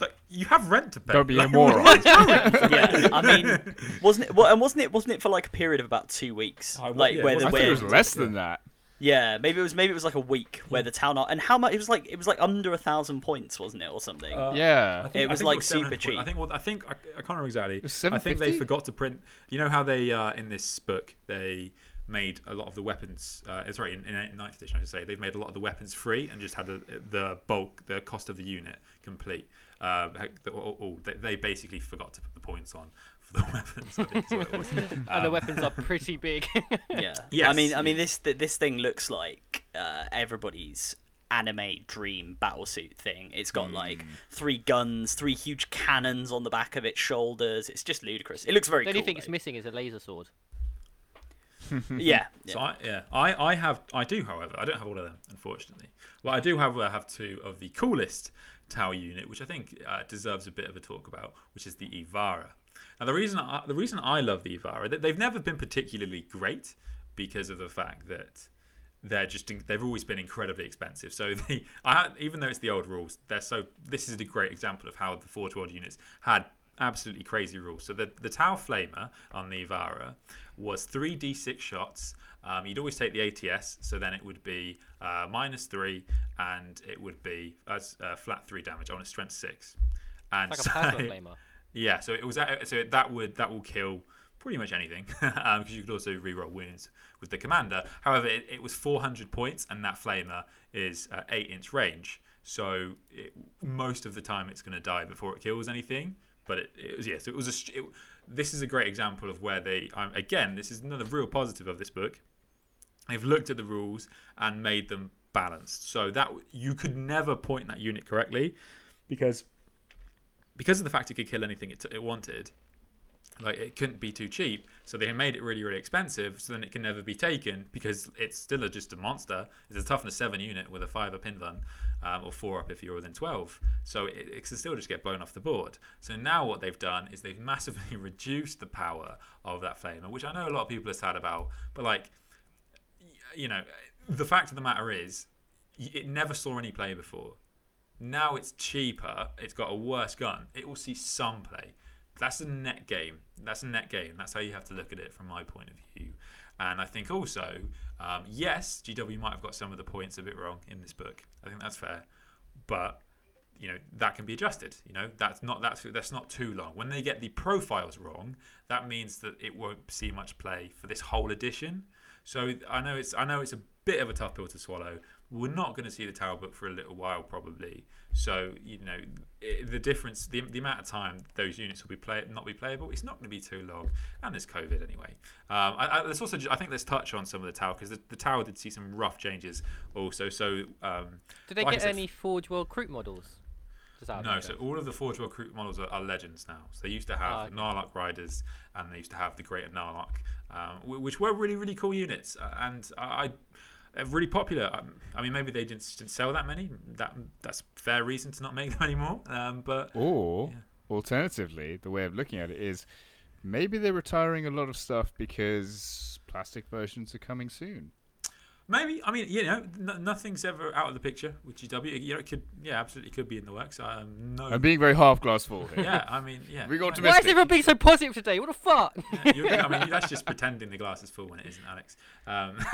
like you have rent to pay. Don't be a moron. what's wrong with you? yeah, I mean, wasn't it? Well, and wasn't it? Wasn't it for like a period of about two weeks? Well, like yeah, where the I was- think it was less than that. yeah, maybe it was maybe it was like a week where the town and how much? It was like it was like under a thousand points, wasn't it, or something? Uh, Yeah. Think, It was I think like was super cheap. I think. Well, I think I, I can't remember exactly. I think they forgot to print. You know how they uh, in this book they made a lot of the weapons. Uh, sorry, in, in ninth edition, I should say, they've made a lot of the weapons free and just had the, the bulk, the cost of the unit complete. Uh, all- all- they, they basically forgot to put the points on for the weapons. I think is what it was. and the Um, weapons are pretty big. yeah. I mean, I mean, this this thing looks like uh, everybody's anime dream battlesuit thing. It's got like three guns, three huge cannons on the back of its shoulders. It's just ludicrous. It looks very the only cool. thing it's missing is a laser sword. yeah, So yeah. I, yeah, I, I have, I do, however, I don't have all of them, unfortunately. Well, I do have, I have two of the coolest Tau unit, which I think uh, deserves a bit of a talk about, which is the Y'vahra. Now, the reason, I, the reason I love the Y'vahra, they- they've never been particularly great because of the fact that they're just, they've always been incredibly expensive. So they, I, even though it's the old rules, they're so. This is a great example of how the Forge World units had absolutely crazy rules. So the the Tau Flamer on the Y'vahra was three d6 shots. Um, you'd always take the ATS, so then it would be uh, minus three, and it would be as uh, flat three damage on a strength six. And It's like a so- plasma flamer. yeah, so it was uh, so that would that will kill pretty much anything because you could also reroll wounds with the commander. However, it, it was 400 points, and that flamer is uh, eight inch range. So it, most of the time, it's going to die before it kills anything. But it, it was yeah, so it was a. It, this is a great example of where they um, again. This is another real positive of this book. They've looked at the rules and made them balanced, so that you could never point that unit correctly because because of the fact it could kill anything it, it wanted, like it couldn't be too cheap. So they made it really, really expensive. So then it can never be taken because it's still a, just a monster. It's a toughness seven unit with a five up invuln, um, or four up if you're within twelve. So it, it can still just get blown off the board. So now what they've done is they've massively reduced the power of that flamer, which I know a lot of people are sad about. But like, you know, the fact of the matter is, it never saw any play before. Now it's cheaper. It's got a worse gun. It will see some play. That's a net game. That's a net game. That's how you have to look at it from my point of view. And I think also, um, yes, GW might have got some of the points a bit wrong in this book. I think that's fair, but you know that can be adjusted. You know that's not that's that's not too long. When they get the profiles wrong, that means that it won't see much play for this whole edition. So I know it's I know it's a bit of a tough pill to swallow. We're not going to see the Tau book for a little while probably. So you know the difference, the, the amount of time those units will be play not be playable, it's not going to be too long. And there's COVID anyway. Um, I, I, let's also I think let's touch on some of the Tau because the, the Tau did see some rough changes also. So um, Did they like get any Forge World Kroot models? Just out of no, so all of the Forge World Kroot models are, are legends now. So they used to have Ah, okay. Knarloc Riders and they used to have the Greater Knarloc, um, wh- which were really, really cool units. Uh, and I, really popular. Um, I mean, maybe they didn't, didn't sell that many. That That's fair reason to not make them anymore. Um, but Or Yeah. alternatively, the way of looking at it is maybe they're retiring a lot of stuff because plastic versions are coming soon. Maybe, I mean, you know, n- nothing's ever out of the picture with GW. You know, it could, yeah, absolutely could be in the works. Um, no. I'm being very half glass full here. yeah, I mean, yeah. We got to Why is everyone being so positive today? What the fuck? Yeah, you're- I mean, that's just pretending the glass is full when it isn't, Alex. Um,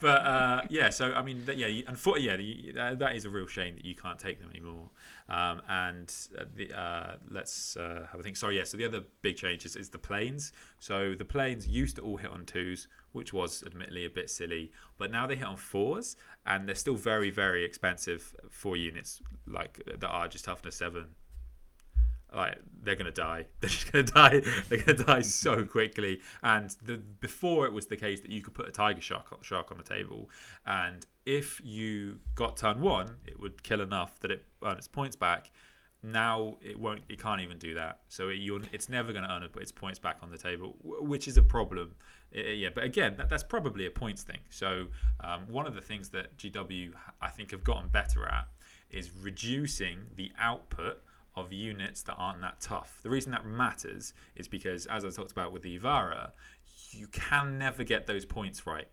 but uh, yeah, so I mean, yeah, you- and for, yeah, the, that, that is a real shame that you can't take them anymore. Um, and uh, the uh, let's uh, have a think. Sorry, yeah. So the other big change is, is the planes. So the planes used to all hit on twos, which was admittedly a bit silly, but now they hit on fours, and they're still very very expensive for units like that are just toughness seven like they're gonna die. They're just gonna die. They're gonna die so quickly. And the before it was the case that you could put a tiger shark shark on the table, and if you got turn one, it would kill enough that it earned its points back. Now it won't. It can't even do that. So it, it's never going to earn its points back on the table, which is a problem. yeah, but again, that, that's probably a points thing. So um, one of the things that GW I think have gotten better at is reducing the output of units that aren't that tough. The reason that matters is because, as I talked about with the Y'vahra, you can never get those points right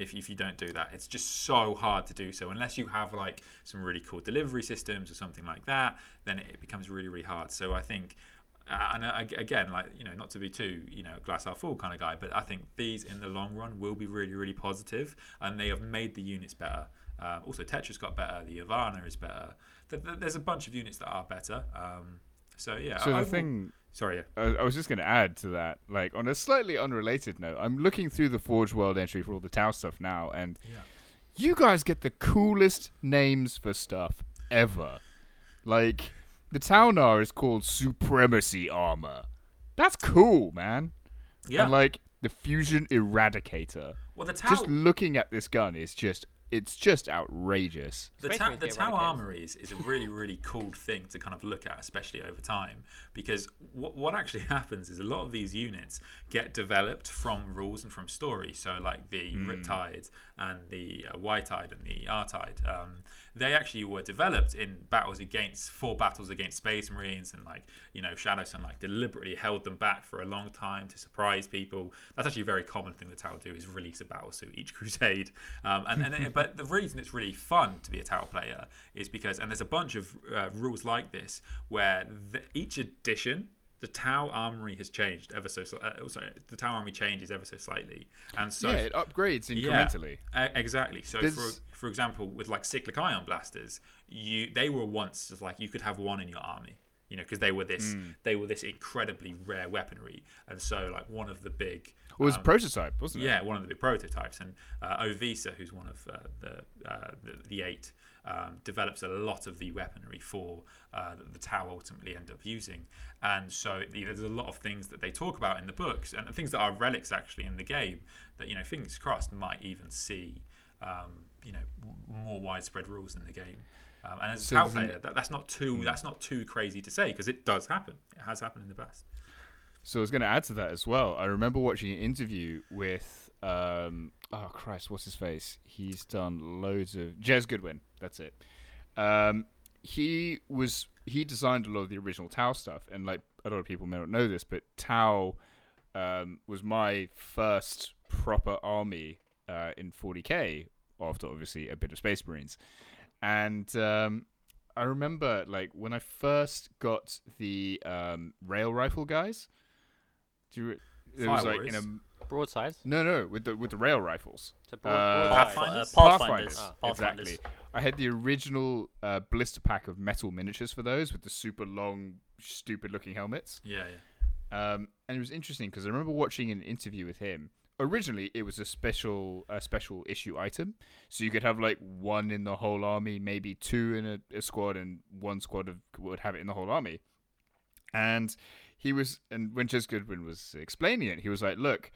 if, if you don't do that. It's just so hard to do so. Unless you have like some really cool delivery systems or something like that, then it becomes really, really hard. So I think. Uh, and uh, again, like you know, not to be too you know glass half full kind of guy, but I think these in the long run will be really, really positive, and they have made the units better. Um, also, Tetras got better. The Y'vahra is better there's a bunch of units that are better. Um, so yeah. So I, the I thing. Sorry, yeah. I, I was just going to add to that, like on a slightly unrelated note, I'm looking through the Forge World entry for all the Tau stuff now, and yeah. you guys get the coolest names for stuff ever. Like the Ta'unar is called Supremacy Armor. That's cool, man. Yeah. And like the Fusion Eradicator. Well, the Tau. Just looking at this gun is just it's just outrageous. The, ta- the Tau Armories is a really, really cool thing to kind of look at, especially over time, because what, what actually happens is a lot of these units get developed from rules and from story. So, like the mm. Riptide and the uh, White Tide and the R-Tide, um, they actually were developed in battles against, four battles against Space Marines, and like, you know, Shadowsun like deliberately held them back for a long time to surprise people. That's actually a very common thing that Tau do is release a battle suit each crusade. Um, and, and but the reason it's really fun to be a Tau player is because, and there's a bunch of uh, rules like this where the, each edition the Tau Armory has changed ever so. Uh, sorry, the Tau Armory changes ever so slightly, and so yeah, it upgrades incrementally. Yeah, exactly. So There's... for for example, with like cyclic ion blasters, you they were once just like you could have one in your army, you know, because they were this mm. they were this incredibly rare weaponry, and so like one of the big it was um, a prototype, wasn't it? Yeah, one of the big prototypes. And uh, O'Vesa, who's one of uh, the, uh, the, the eight, um, develops a lot of the weaponry for uh, the Tau ultimately end up using. And so you know, there's a lot of things that they talk about in the books and things that are relics actually in the game that you know fingers crossed might even see um, you know more widespread rules in the game. Um, and as a Tau player, that, that's not too hmm. that's not too crazy to say because it does happen. It has happened in the past. So I was going to add to that as well. I remember watching an interview with, um, oh Christ, what's his face? He's done loads of Jez Goodwin. That's it. Um, he was he designed a lot of the original Tau stuff, and like a lot of people may not know this, but Tau um, was my first proper army uh, in 40k after obviously a bit of Space Marines, and um, I remember like when I first got the um, rail rifle guys. Do you, it was like in a broadside. No, no, with the with the rail rifles. Broad, uh, Pathfinders. Uh, Pathfinders. Oh. Pathfinders. Exactly. I had the original uh, blister pack of metal miniatures for those with the super long, stupid-looking helmets. Yeah, yeah. Um, and it was interesting because I remember watching an interview with him. Originally, it was a special, a special issue item, so you could have like one in the whole army, maybe two in a, a squad, and one squad of, would have it in the whole army. And he was, and when Jez Goodwin was explaining it, he was like, "Look,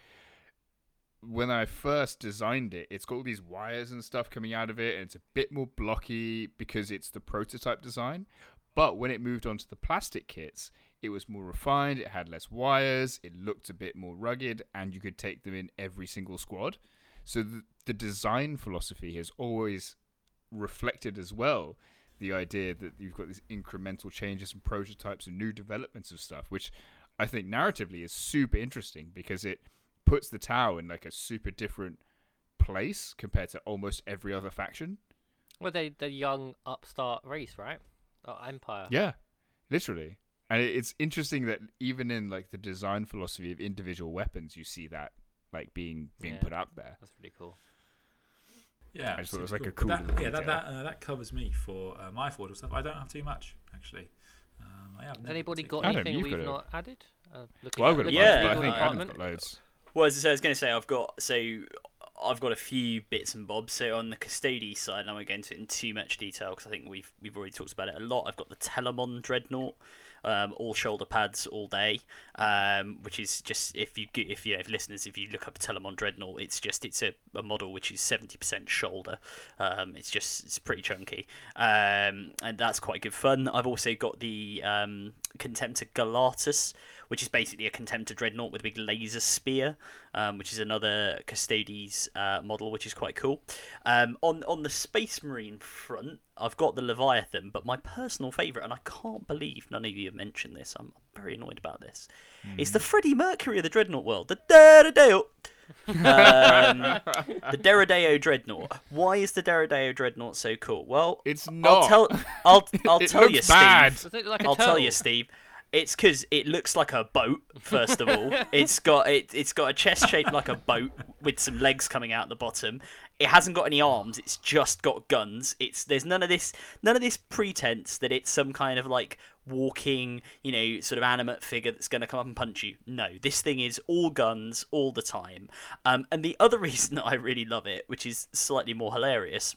when I first designed it, it's got all these wires and stuff coming out of it, and it's a bit more blocky because it's the prototype design. But when it moved on to the plastic kits, it was more refined, it had less wires, it looked a bit more rugged, and you could take them in every single squad. So the, the design philosophy has always reflected as well the idea that you've got these incremental changes and prototypes and new developments of stuff, which I think narratively is super interesting because it puts the Tau in like a super different place compared to almost every other faction. Well, they the young upstart race, right? Oh, empire. Yeah, literally. And it's interesting that even in like the design philosophy of individual weapons, you see that like being being yeah, put out there. That's pretty cool. Yeah, I just thought it was super like a cool That, yeah, that that, uh, that covers me for uh, my affordable stuff. I don't have too much actually. Um, I have Has anybody got particularly- Adam, anything we've got a- not added? Uh, Well, at- I've got a looking Yeah. at bunch, the but I think Adam's department. got loads. Well, as I was going to say, I've got so I've got a few bits and bobs. So on the Custodes side, and I won't go into it in too much detail because I think we've we've already talked about it a lot. I've got the Telemon Dreadnought, um, all shoulder pads all day, um, which is just if you if you if listeners if you look up Telemon Dreadnought, it's just it's a, a model which is seventy percent shoulder. Um, it's just it's pretty chunky, um, and that's quite good fun. I've also got the um, Contemptor Galatus, which is basically a Contemptor Dreadnought with a big laser spear, um, which is another Custodes uh, model, which is quite cool. Um, on on the Space Marine front, I've got the Leviathan, but my personal favourite, and I can't believe none of you have mentioned this. I'm very annoyed about this. It's the Freddie Mercury of the Dreadnought world, the Deredeo. um, the Deredeo Dreadnought. Why is the Deredeo Dreadnought so cool? Well, It's I'll not. tell I'll I'll tell you, bad. Steve. It look like a I'll tell you. Steve. It's because it looks like a boat. First of all, it's got it. It's got a chest shaped like a boat with some legs coming out the bottom. It hasn't got any arms. It's just got guns. It's there's none of this none of this pretense that it's some kind of like walking, you know, sort of animate figure that's going to come up and punch you. No, this thing is all guns all the time. Um, and the other reason that I really love it, which is slightly more hilarious,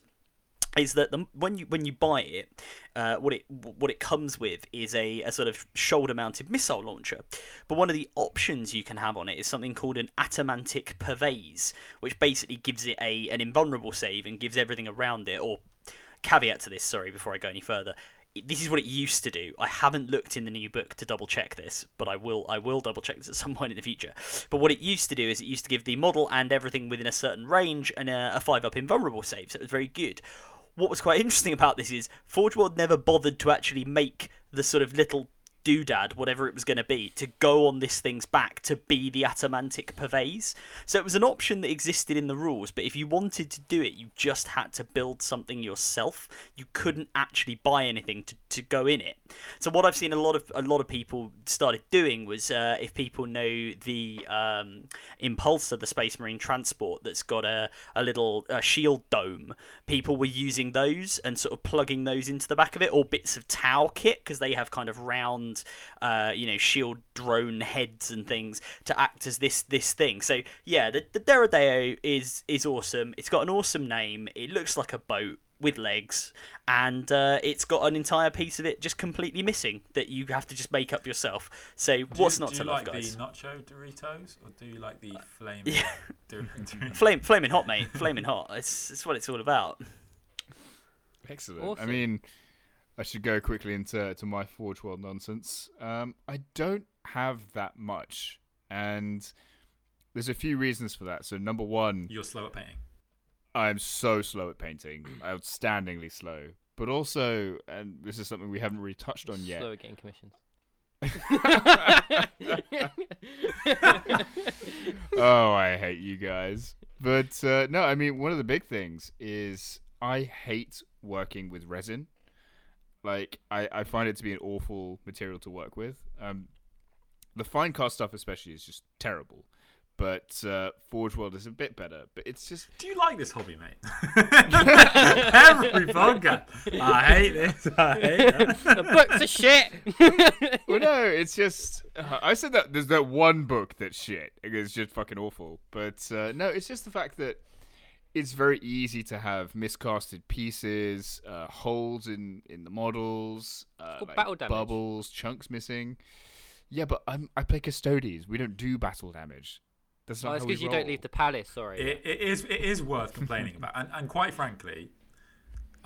is that the, when you when you buy it, uh, what it what it comes with is a, a sort of shoulder mounted missile launcher. But one of the options you can have on it is something called an atomantic pavaise, which basically gives it a an invulnerable save and gives everything around it. Or caveat to this, sorry, before I go any further. This is what it used to do. I haven't looked in the new book to double check this, but I will. I will double check this at some point in the future. But what it used to do is it used to give the model and everything within a certain range and a, a five up invulnerable save. So it was very good what was quite interesting about this is Forge World never bothered to actually make the sort of little doodad, whatever it was going to be, to go on this thing's back to be the atomantic pavaise. So it was an option that existed in the rules, but if you wanted to do it, you just had to build something yourself. You couldn't actually buy anything to, to go in it. So what I've seen a lot of a lot of people started doing was uh, if people know the um, Impulsor, the Space Marine transport that's got a, a little uh, shield dome, people were using those and sort of plugging those into the back of it, or bits of Tau kit because they have kind of round, uh, you know, shield drone heads and things to act as this this thing. So yeah, the the Deredeo is is awesome. It's got an awesome name. It looks like a boat with legs, and uh, it's got an entire piece of it just completely missing that you have to just make up yourself. So Do what's you, not do to you love, like guys? Do you like the nacho Doritos or do you like the flame yeah. Doritos? Flame, flaming hot, mate. Flaming hot. It's, it's what it's all about. Excellent. I mean, I should go quickly into to my Forge World nonsense. Um, I don't have that much, and there's a few reasons for that. So number one, You're slow at painting. I'm so slow at painting, outstandingly slow. But also, and this is something we haven't really touched on yet. Slow at getting commissions. oh, I hate you guys. But uh, no, I mean, one of the big things is I hate working with resin. Like, I, I find it to be an awful material to work with. Um, the Finecast stuff, especially, is just terrible. But uh, Forge World is a bit better. But it's just Do you like this hobby, mate? Every podcast. I hate this. I hate that. the books are shit. well, no, it's just uh, I said that there's that one book that's shit. It's just fucking awful. But uh, no, it's just the fact that it's very easy to have miscasted pieces, uh, holes in in the models, uh, like battle damage. bubbles, chunks missing. Yeah, but I'm I play Custodes. We don't do battle damage. That's not oh, it's because you don't leave the palace. Sorry. It, it is it is worth complaining about, and, and quite frankly,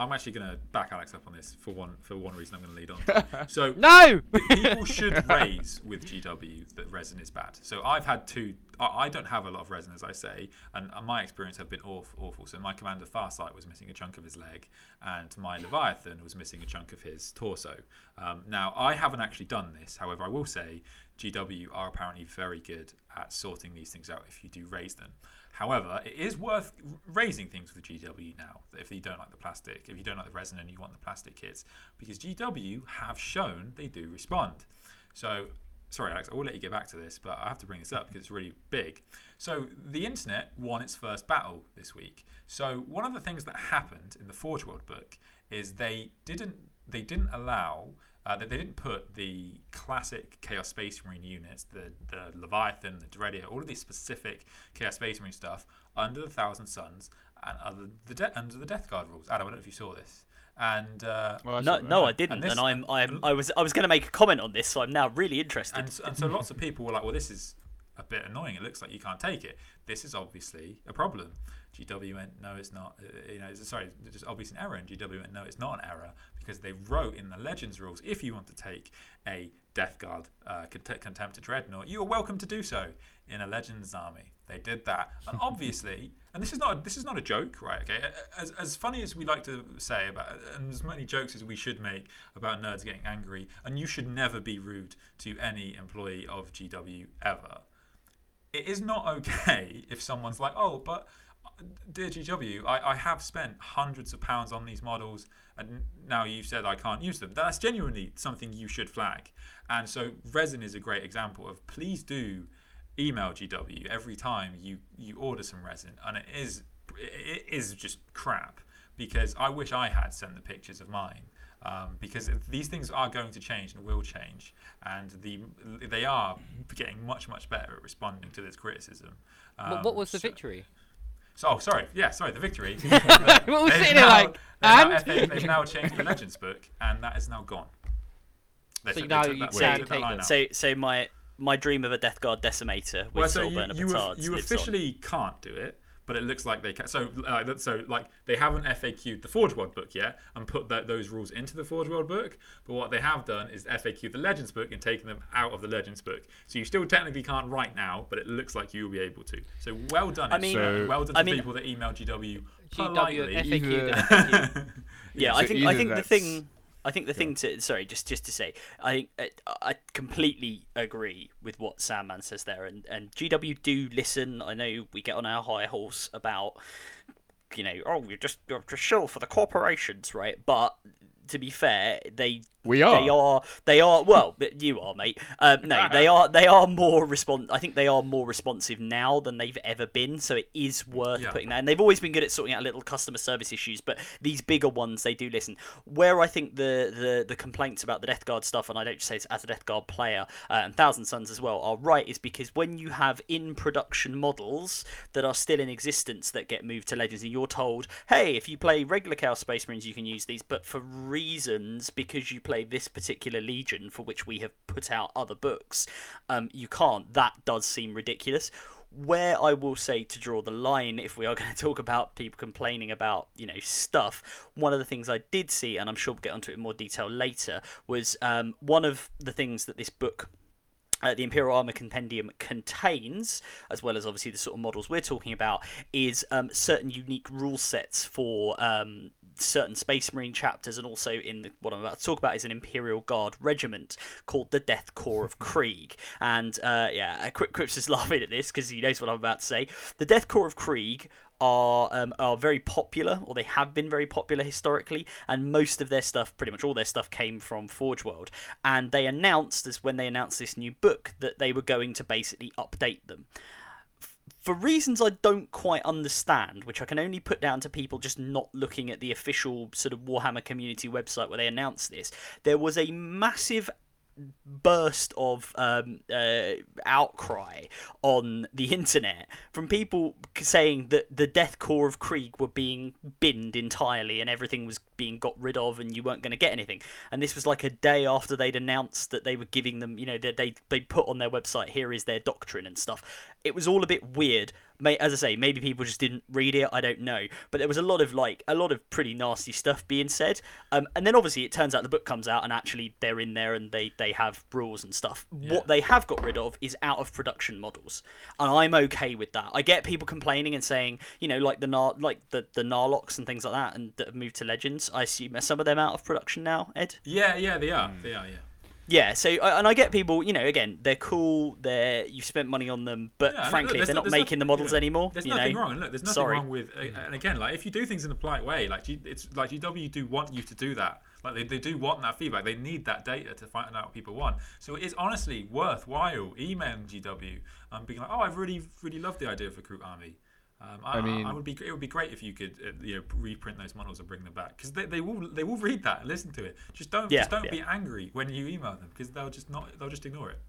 I'm actually going to back Alex up on this for one for one reason. I'm going to lead on. So no. people should raise with GW that resin is bad. So I've had two. I, I don't have a lot of resin, as I say, and uh, my experience have been awful. awful. So my commander Farsight was missing a chunk of his leg, and my Leviathan was missing a chunk of his torso. Um, now I haven't actually done this. However, I will say GW are apparently very good at sorting these things out if you do raise them. However, it is worth raising things with GW now if you don't like the plastic, if you don't like the resin and you want the plastic kits, because GW have shown they do respond. So sorry, Alex, I will let you get back to this, but I have to bring this up because it's really big. So the internet won its first battle this week. So one of the things that happened in the Forge World book is they didn't they didn't allow uh, that they didn't put the classic Chaos Space Marine units, the the Leviathan, the Dreadia, all of these specific Chaos Space Marine stuff under the Thousand Suns and under the de- under the Death Guard rules. Adam, I don't know if you saw this. And uh, Well, No, no, I didn't, And and, I'm, I'm, I was, I was going to make a comment on this, so I'm now really interested. and, and so lots of people were like, well, this is a bit annoying. It looks like you can't take it. This is obviously a problem. GW went, no, it's not. Uh, You know, sorry, it's just obviously an error. And GW went, no, it's not an error because they wrote in the Legends rules, if you want to take a Death Guard uh, cont- Contemptor Dreadnought, you are welcome to do so in a Legends army. They did that, and obviously, and this is not this is not a joke, right? Okay, as, as funny as we like to say about, and as many jokes as we should make about nerds getting angry, and you should never be rude to any employee of GW ever it is not okay if someone's like, oh, but uh, dear GW, I, I have spent hundreds of pounds on these models and now you've said I can't use them. That's genuinely something you should flag. And so resin is a great example of please do email GW every time you, you order some resin. And it is it is just crap because I wish I had sent the pictures of mine. Um, because these things are going to change and will change, and the they are getting much much better at responding to this criticism. What, Um, what was the so- victory? So, oh, sorry, yeah, sorry, the victory. What was They've sitting there now- like, they've now- and? they've, they've now changed the Legends book, and that is now gone. They So took- now you that- can they took that take line them. out. so, so my, my dream of a Death Guard Decimator with well, so you, Soulburner you, of- you lives on. officially can't do it, but it looks like they can. So, uh, so like they haven't FAQ'd the Forge World book yet and put that, those rules into the Forge World book. But what they have done is FAQ the Legends book and taken them out of the Legends book. So you still technically can't write now, but it looks like you will be able to. So well done. I mean- So- well done I to mean- people that emailed GW GW. FAQ. Either- FAQ. Yeah, So I think I think the thing I think the thing to sorry just just to say I uh, I completely agree with what Sandman says there and and GW do listen. I know we get on our high horse about you know oh you're just you're just shill for the corporations right, but to be fair they We are. they are they are well you are mate um, no they are they are more respons i think they are more responsive now than they've ever been so it is worth Yeah. putting that and they've always been good at sorting out little customer service issues but these bigger ones they do listen where i think the the, the complaints about the death guard stuff and i don't just say as a death guard player uh, and thousand Sons as well are right is because when you have in production models that are still in existence that get moved to legends and you're told hey if you play regular chaos space marines you can use these but for reasons because you play this particular legion for which we have put out other books um, you can't. That does seem ridiculous. Where I will say to draw the line, if we are going to talk about people complaining about, you know, stuff, one of the things I did see, and I'm sure we'll get onto it in more detail later, was um, one of the things that this book uh, the Imperial Armor Compendium contains, as well as obviously the sort of models we're talking about, is um, certain unique rule sets for um, certain Space Marine chapters, and also in the, what I'm about to talk about is an Imperial Guard regiment called the Death Corps of Krieg. And uh, yeah, Cri- Crips is laughing at this because he knows what I'm about to say. The Death Corps of Krieg are um, are very popular, or they have been very popular historically, and most of their stuff, pretty much all their stuff, came from Forge World. And they announced, as when they announced this new book, that they were going to basically update them. For reasons I don't quite understand, which I can only put down to people just not looking at the official sort of Warhammer community website where they announced this, there was a massive burst of um, uh, outcry on the internet from people saying that the Death Corps of Krieg were being binned entirely and everything was being got rid of and you weren't going to get anything. And this was like a day after they'd announced that they were giving them, you know, that they they put on their website here is their doctrine and stuff. It was all a bit weird. May, as I say, maybe people just didn't read it. I don't know, but there was a lot of like a lot of pretty nasty stuff being said. Um, and then obviously it turns out the book comes out and actually they're in there and they they have rules and stuff. What they have got rid of is out of production models, and I'm okay with that. I get people complaining and saying, you know, like the Nar like the the Knarlocs and things like that, and that have moved to Legends. I assume are some of them out of production now, Ed. Yeah, yeah, they are. They are. Yeah. Yeah, so and I get people, you know, again, they're cool, they're you've spent money on them, but Yeah, frankly, look, they're not making no- the models you know, anymore, There's you nothing know, wrong. Look, there's nothing sorry. wrong with, uh, and again, like if you do things in a polite way, like it's like GW do want you to do that. Like they, they do want that feedback. They need that data to find out what people want. So it is honestly worthwhile emailing GW and being like, oh, I really really love the idea of a Kroot army. Um, I, I mean- I would be it would be great if you could uh, you know reprint those models and bring them back because they, they will they will read that and listen to it. Just don't Yeah, just don't yeah. be angry when you email them because they'll just not they'll just ignore it.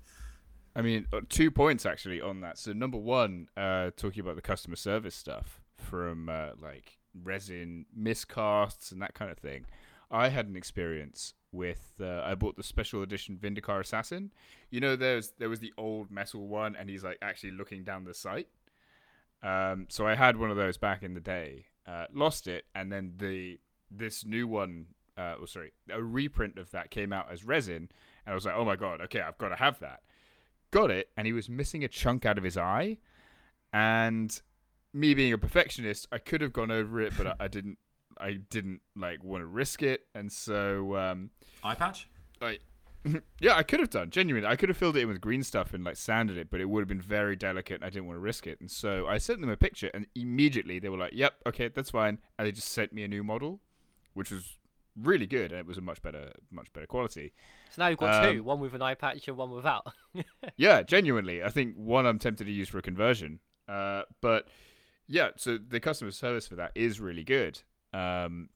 I mean, uh, two points actually on that. So number one, uh, talking about the customer service stuff from uh, like resin miscasts and that kind of thing. I had an experience with. Uh, I bought the special edition Vindicar Assassin. You know, there's there was the old metal one, and he's like actually looking down the sight. Um, so I had one of those back in the day. Uh, lost it, and then the this new one. Uh, oh, sorry, a reprint of that came out as resin, and I was like, oh my god, okay, I've got to have that got it and he was missing a chunk out of his eye and me being a perfectionist i could have gone over it but I, I didn't i didn't like want to risk it and so um Eye patch. like yeah i could have done genuinely i could have filled it in with green stuff and like sanded it but it would have been very delicate and i didn't want to risk it and so i sent them a picture and immediately they were like yep okay that's fine and they just sent me a new model which was really good and it was a much better much better quality So now you've got Um, two, one with an eye patch and one without. yeah, genuinely. I think one I'm tempted to use for a conversion. Uh, but yeah, so the customer service for that is really good. Um,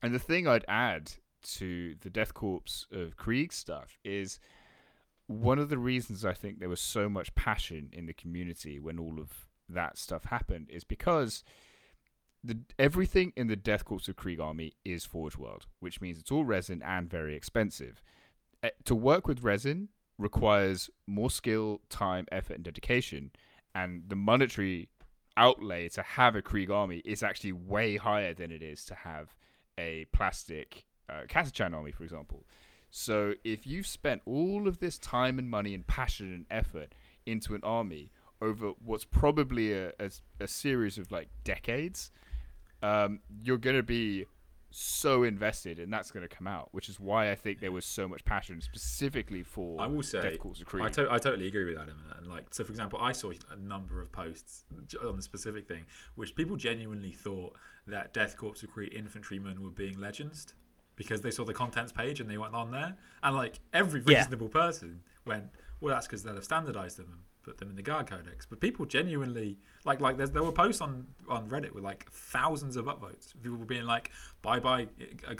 and the thing I'd add to the Death Corps of Krieg stuff is one of the reasons I think there was so much passion in the community when all of that stuff happened is because the everything in the Death Corps of Krieg army is Forge World, which means it's all resin and very expensive. Uh, to work with resin requires more skill, time, effort, and dedication, and the monetary outlay to have a Krieg army is actually way higher than it is to have a plastic uh, Catachan army, for example. So if you've spent all of this time and money and passion and effort into an army over what's probably a, a, a series of like decades, um, you're going to be so invested and that's going to come out, which is why I think there was so much passion specifically for I will say, Death Corps of Krieg. I, to- I totally agree with Adam. And like, so for example, I saw a number of posts on the specific thing, which people genuinely thought that Death Corps of Krieg infantrymen were being legends because they saw the contents page and they went on there, and like every Yeah. reasonable person went, well, that's because they'll have standardized them and put them in the guard codex. But people genuinely like like there's, there were posts on on Reddit with like thousands of upvotes. People were being like, bye bye,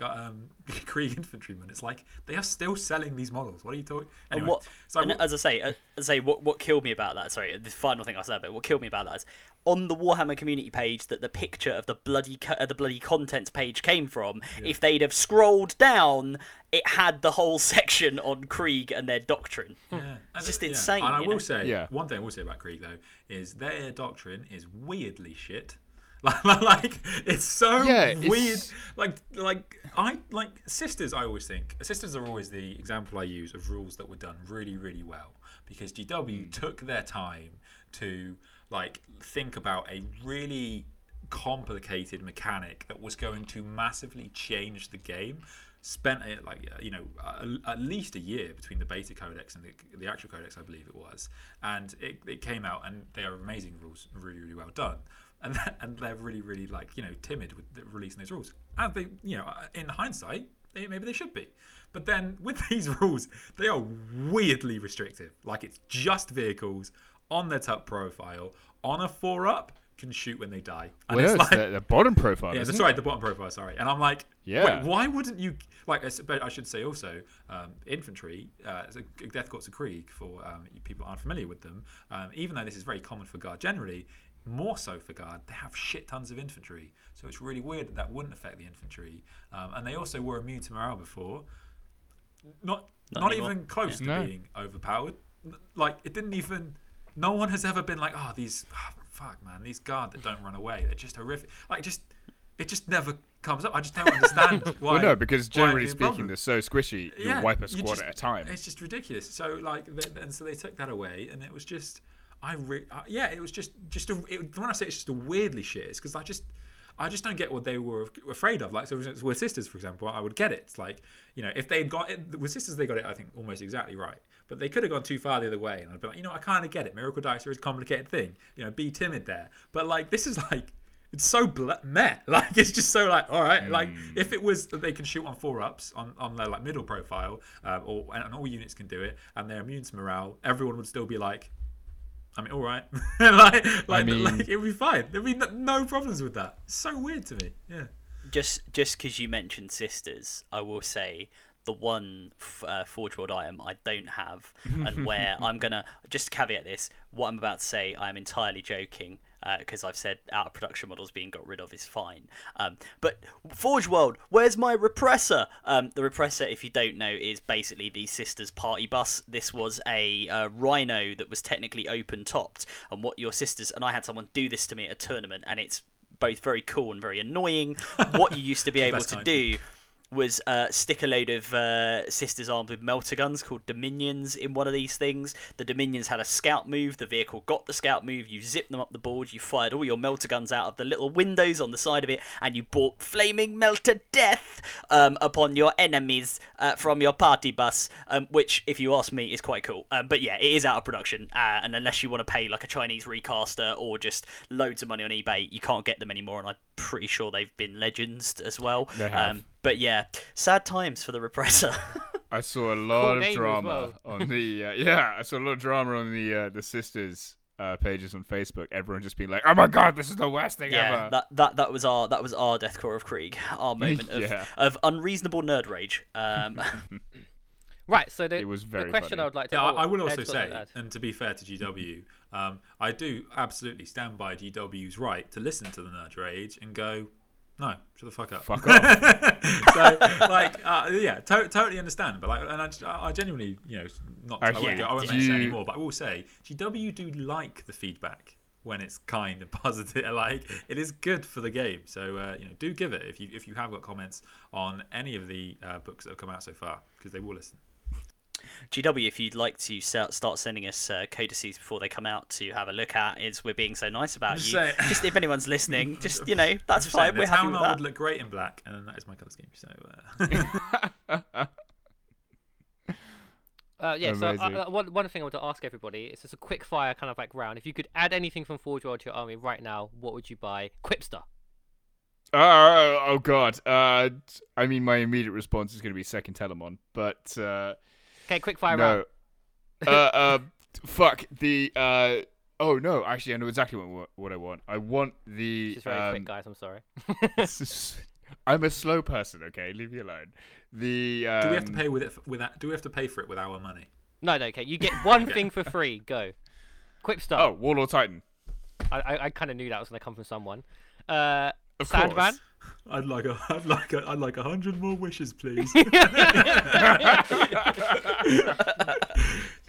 um, Krieg infantrymen. It's like they are still selling these models. What are you talking? And what? so and will- as I say, uh, as I say, what what killed me about that? Sorry, the final thing I said, but what killed me about that is on the Warhammer community page that the picture of the bloody co- uh, the bloody contents page came from. If they'd have scrolled down, it had the whole section on Krieg and their doctrine. Yeah. It's just Yeah. insane, And I will know? say, Yeah. one thing I will say about Krieg though is their doctrine is weirdly shit. Like, like it's so Yeah, it's- weird. Like, like I like sisters. I always think sisters are always the example I use of rules that were done really, really well because GW took their time to like think about a really complicated mechanic that was going to massively change the game spent it like uh, you know a, at least a year between the beta codex and the, the actual codex i believe it was. And it, it came out and they are amazing rules really really well done. And and they're really really like you know timid with releasing those rules. And they you know in hindsight they, maybe they should be. But then with these rules they are weirdly restrictive. Like it's just vehicles on their top profile on a four up can shoot when they die and well, it's no, like the, the bottom profile. yeah, isn't that's it? right. The bottom profile. Sorry, and I'm like, Yeah. wait, why wouldn't you like? But I should say also, um, infantry, uh, Death Corps of Krieg for um, people aren't familiar with them. Um, even though this is very common for guard generally, more so for guard, they have shit tons of infantry. So it's really weird that that wouldn't affect the infantry. Um, and they also were immune to morale before. Not Not not, even close to No. being overpowered. Like it didn't even. No one has ever been like, oh, these ah, fuck man, these guard that don't run away. They're just horrific. Like just it just never comes up. I just don't understand why. Well, no, because generally it'd be a speaking, problem. they're so squishy, you Yeah, wipe a squad just- at a time. It's just ridiculous. So like, and so they took that away, and it was just, I re- uh, yeah, it was just, just a. It, when I say it's just a weirdly shit, it's because I just, I just don't get what they were afraid of. Like, so with sisters, for example, I would get it. It's like, you know, if they'd got it with sisters, they got it. I think almost exactly right. But they could have gone too far the other way, and I'd be like, you know, I kind of get it. Miracle Dice are a complicated thing. You know, be timid there. But like, this is like. It's so bl- meh. Like it's just so like all right. Like if it was that they can shoot on four ups on, on their like middle profile, um, or and all units can do it, and they're immune to morale, everyone would still be like, I mean, all right, like like, mean- like it would be fine. There'd be no, no problems with that. It's so weird to me. Yeah. just just because you mentioned sisters, I will say the one f- uh, Forge World item I don't have, and where I'm gonna just caveat this: what I'm about to say, I am entirely joking. Because I've said out of production models being got rid of is fine. Um, but Forge World, where's my repressor? Um, the repressor, if you don't know, is basically the sisters party bus. This was a uh, Rhino that was technically open topped, and what your sisters and I had someone do this to me at a tournament, and it's both very cool and very annoying. what you used to be able to do was uh, stick a load of uh, sisters armed with meltaguns called Dominions in one of these things. The Dominions had a scout move. The vehicle got the scout move. You zipped them up the board. You fired all your meltaguns out of the little windows on the side of it, and you brought flaming melter death um, upon your enemies uh, from your party bus. Um, which, if you ask me, is quite cool. Um, but yeah, it is out of production, uh, and unless you want to pay like a Chinese recaster or just loads of money on eBay, you can't get them anymore. And I'm pretty sure they've been legends as well. They have. But yeah, sad times for the repressor. I saw a lot game of drama well. on the uh, yeah. I saw a lot of drama on the uh, the sisters uh, pages on Facebook. Everyone just being like, "Oh my god, this is the worst thing yeah, ever." that, that that was our that was our Death Corps of Krieg, our moment of, Yeah. of unreasonable nerd rage. Um, Right. So the, It was the very question funny. I would like to. Yeah, I, oh, I will also Ed's say, something to add. and to be fair to GW, um, I do absolutely stand by GW's right to listen to the Nerd Rage and go, no, shut the fuck up. Fuck off. so, like, uh, yeah, to- totally understand. But like, and I, I genuinely, you know, not I Actually, won't, I won't mention you- anymore. But I will say, GW do like the feedback when it's kind and positive. Like, it is good for the game. So, uh, you know, do give it if you if you have got comments on any of the uh, books that have come out so far, because they will listen. GW, if you'd like to start sending us uh, codices before they come out to have a look at, is we're being so nice about Just you. saying. Just if anyone's listening, just you know, that's Just saying, fine. We're the happy town with that. would look great in black, and that is my colour scheme. So, uh, Uh, yeah, so Amazing. uh, uh, one, one thing I want to ask everybody is just a quick fire kind of like round. If you could add anything from Forge World to your army right now, what would you buy? Quipster. Oh, oh god. Uh, t- I mean, my immediate response is going to be second Telemon, but uh, Okay, quick fire round. no. uh, uh, fuck the. Uh, oh no, actually, I know exactly what what I want. I want the. Just very um, quick, guys. I'm sorry. I'm a slow person. Okay, leave me alone. The. Um, do we have to pay with it with that? Do we have to pay for it with our money? no, no. Okay, you get one thing for free. Go. Quipster. Oh, Warlord Titan. I, I, I kind of knew that was going to come from someone. Uh, Of Sandman. course. I'd like a, I'd like a, I'd like a hundred more wishes, please.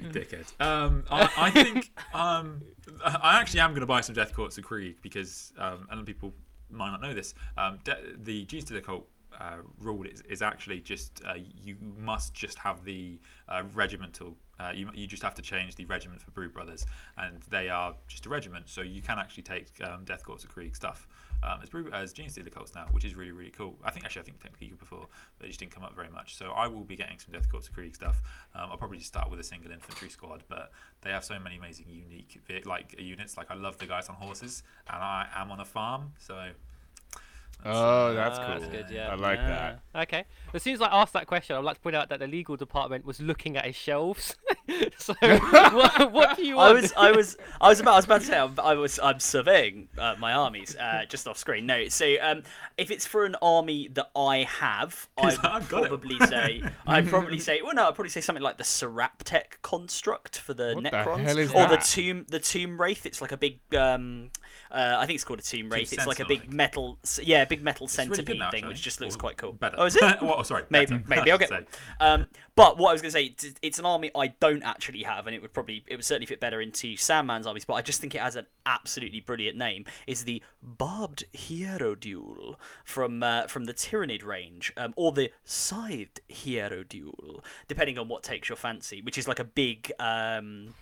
Dickhead. Um, I, I think um, I actually am going to buy some Death Corps of Krieg because, um, and people might not know this. Um, de- the G's to the Cult uh, rule is, is actually just uh, you must just have the uh, regimental. Uh, you, you just have to change the regiment for Brood Brothers, and they are just a regiment, so you can actually take um, Death Corps of Krieg stuff um, as, Brood- as Genestealer Cults now, which is really really cool. I think actually I think technically before, but it just didn't come up very much. So I will be getting some Death Corps of Krieg stuff. Um, I'll probably just start with a single infantry squad, but they have so many amazing unique like units. Like I love the guys on horses, and I am on a farm, so. Oh, that's Ah, cool. that's good, yeah. I like that. Okay. As soon as I asked that question, I'd like to point out that the legal department was looking at his shelves. so, what, what do you I want? was, I was, I was about, I was about to say, I'm, I was, I'm surveying uh, my armies uh, just off screen. No, so um, if it's for an army that I have, I would I've got it. probably say, I'd probably say, well, no, I'd probably say something like the Seraptek construct for the What the Necrons, hell is or the tomb, the Tomb Wraith. It's like a big, um, uh, I think it's called a Tomb Wraith. It's like a big metal, yeah, big metal really centipede now, thing, which just looks Or quite cool. Better. Oh, is it? well, sorry. Maybe, maybe I I'll get one. Um, but what I was going to say, it's an army I don't actually have, and it would probably, it would certainly fit better into Sandman's armies. But I just think it has an absolutely brilliant name. Is the Barbed Hierodule from uh, from the Tyranid range, um, or the Scythed Hierodule, depending on what takes your fancy. Which is like a big. Um,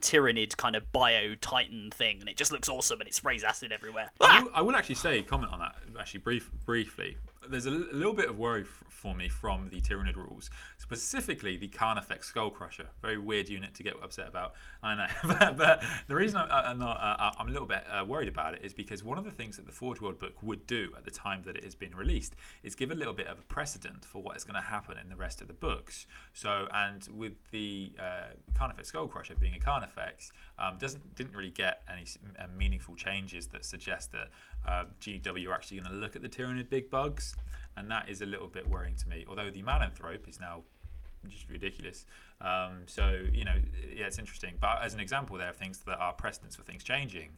Tyranid kind of bio Titan thing, and it just looks awesome, and it sprays acid everywhere. I ah! will, I will actually say comment on that actually brief briefly. There's a little bit of worry f- for me from the Tyranid rules, specifically the Carnifex Skull Crusher. Very weird unit to get upset about. I know, but, but the reason I'm, I'm not uh, I'm a little bit uh, worried about it is because one of the things that the Forge World book would do at the time that it has been released is give a little bit of a precedent for what is going to happen in the rest of the books. So, and with the uh, Carnifex Skull Crusher being a Carnifex, um, doesn't didn't really get any uh, meaningful changes that suggest that uh, GW are actually going to look at the Tyranid big bugs, and that is a little bit worrying to me. Although the Malanthrope is now just ridiculous. Um, so you know, yeah, it's interesting. But as an example, there are things that are precedents for things changing.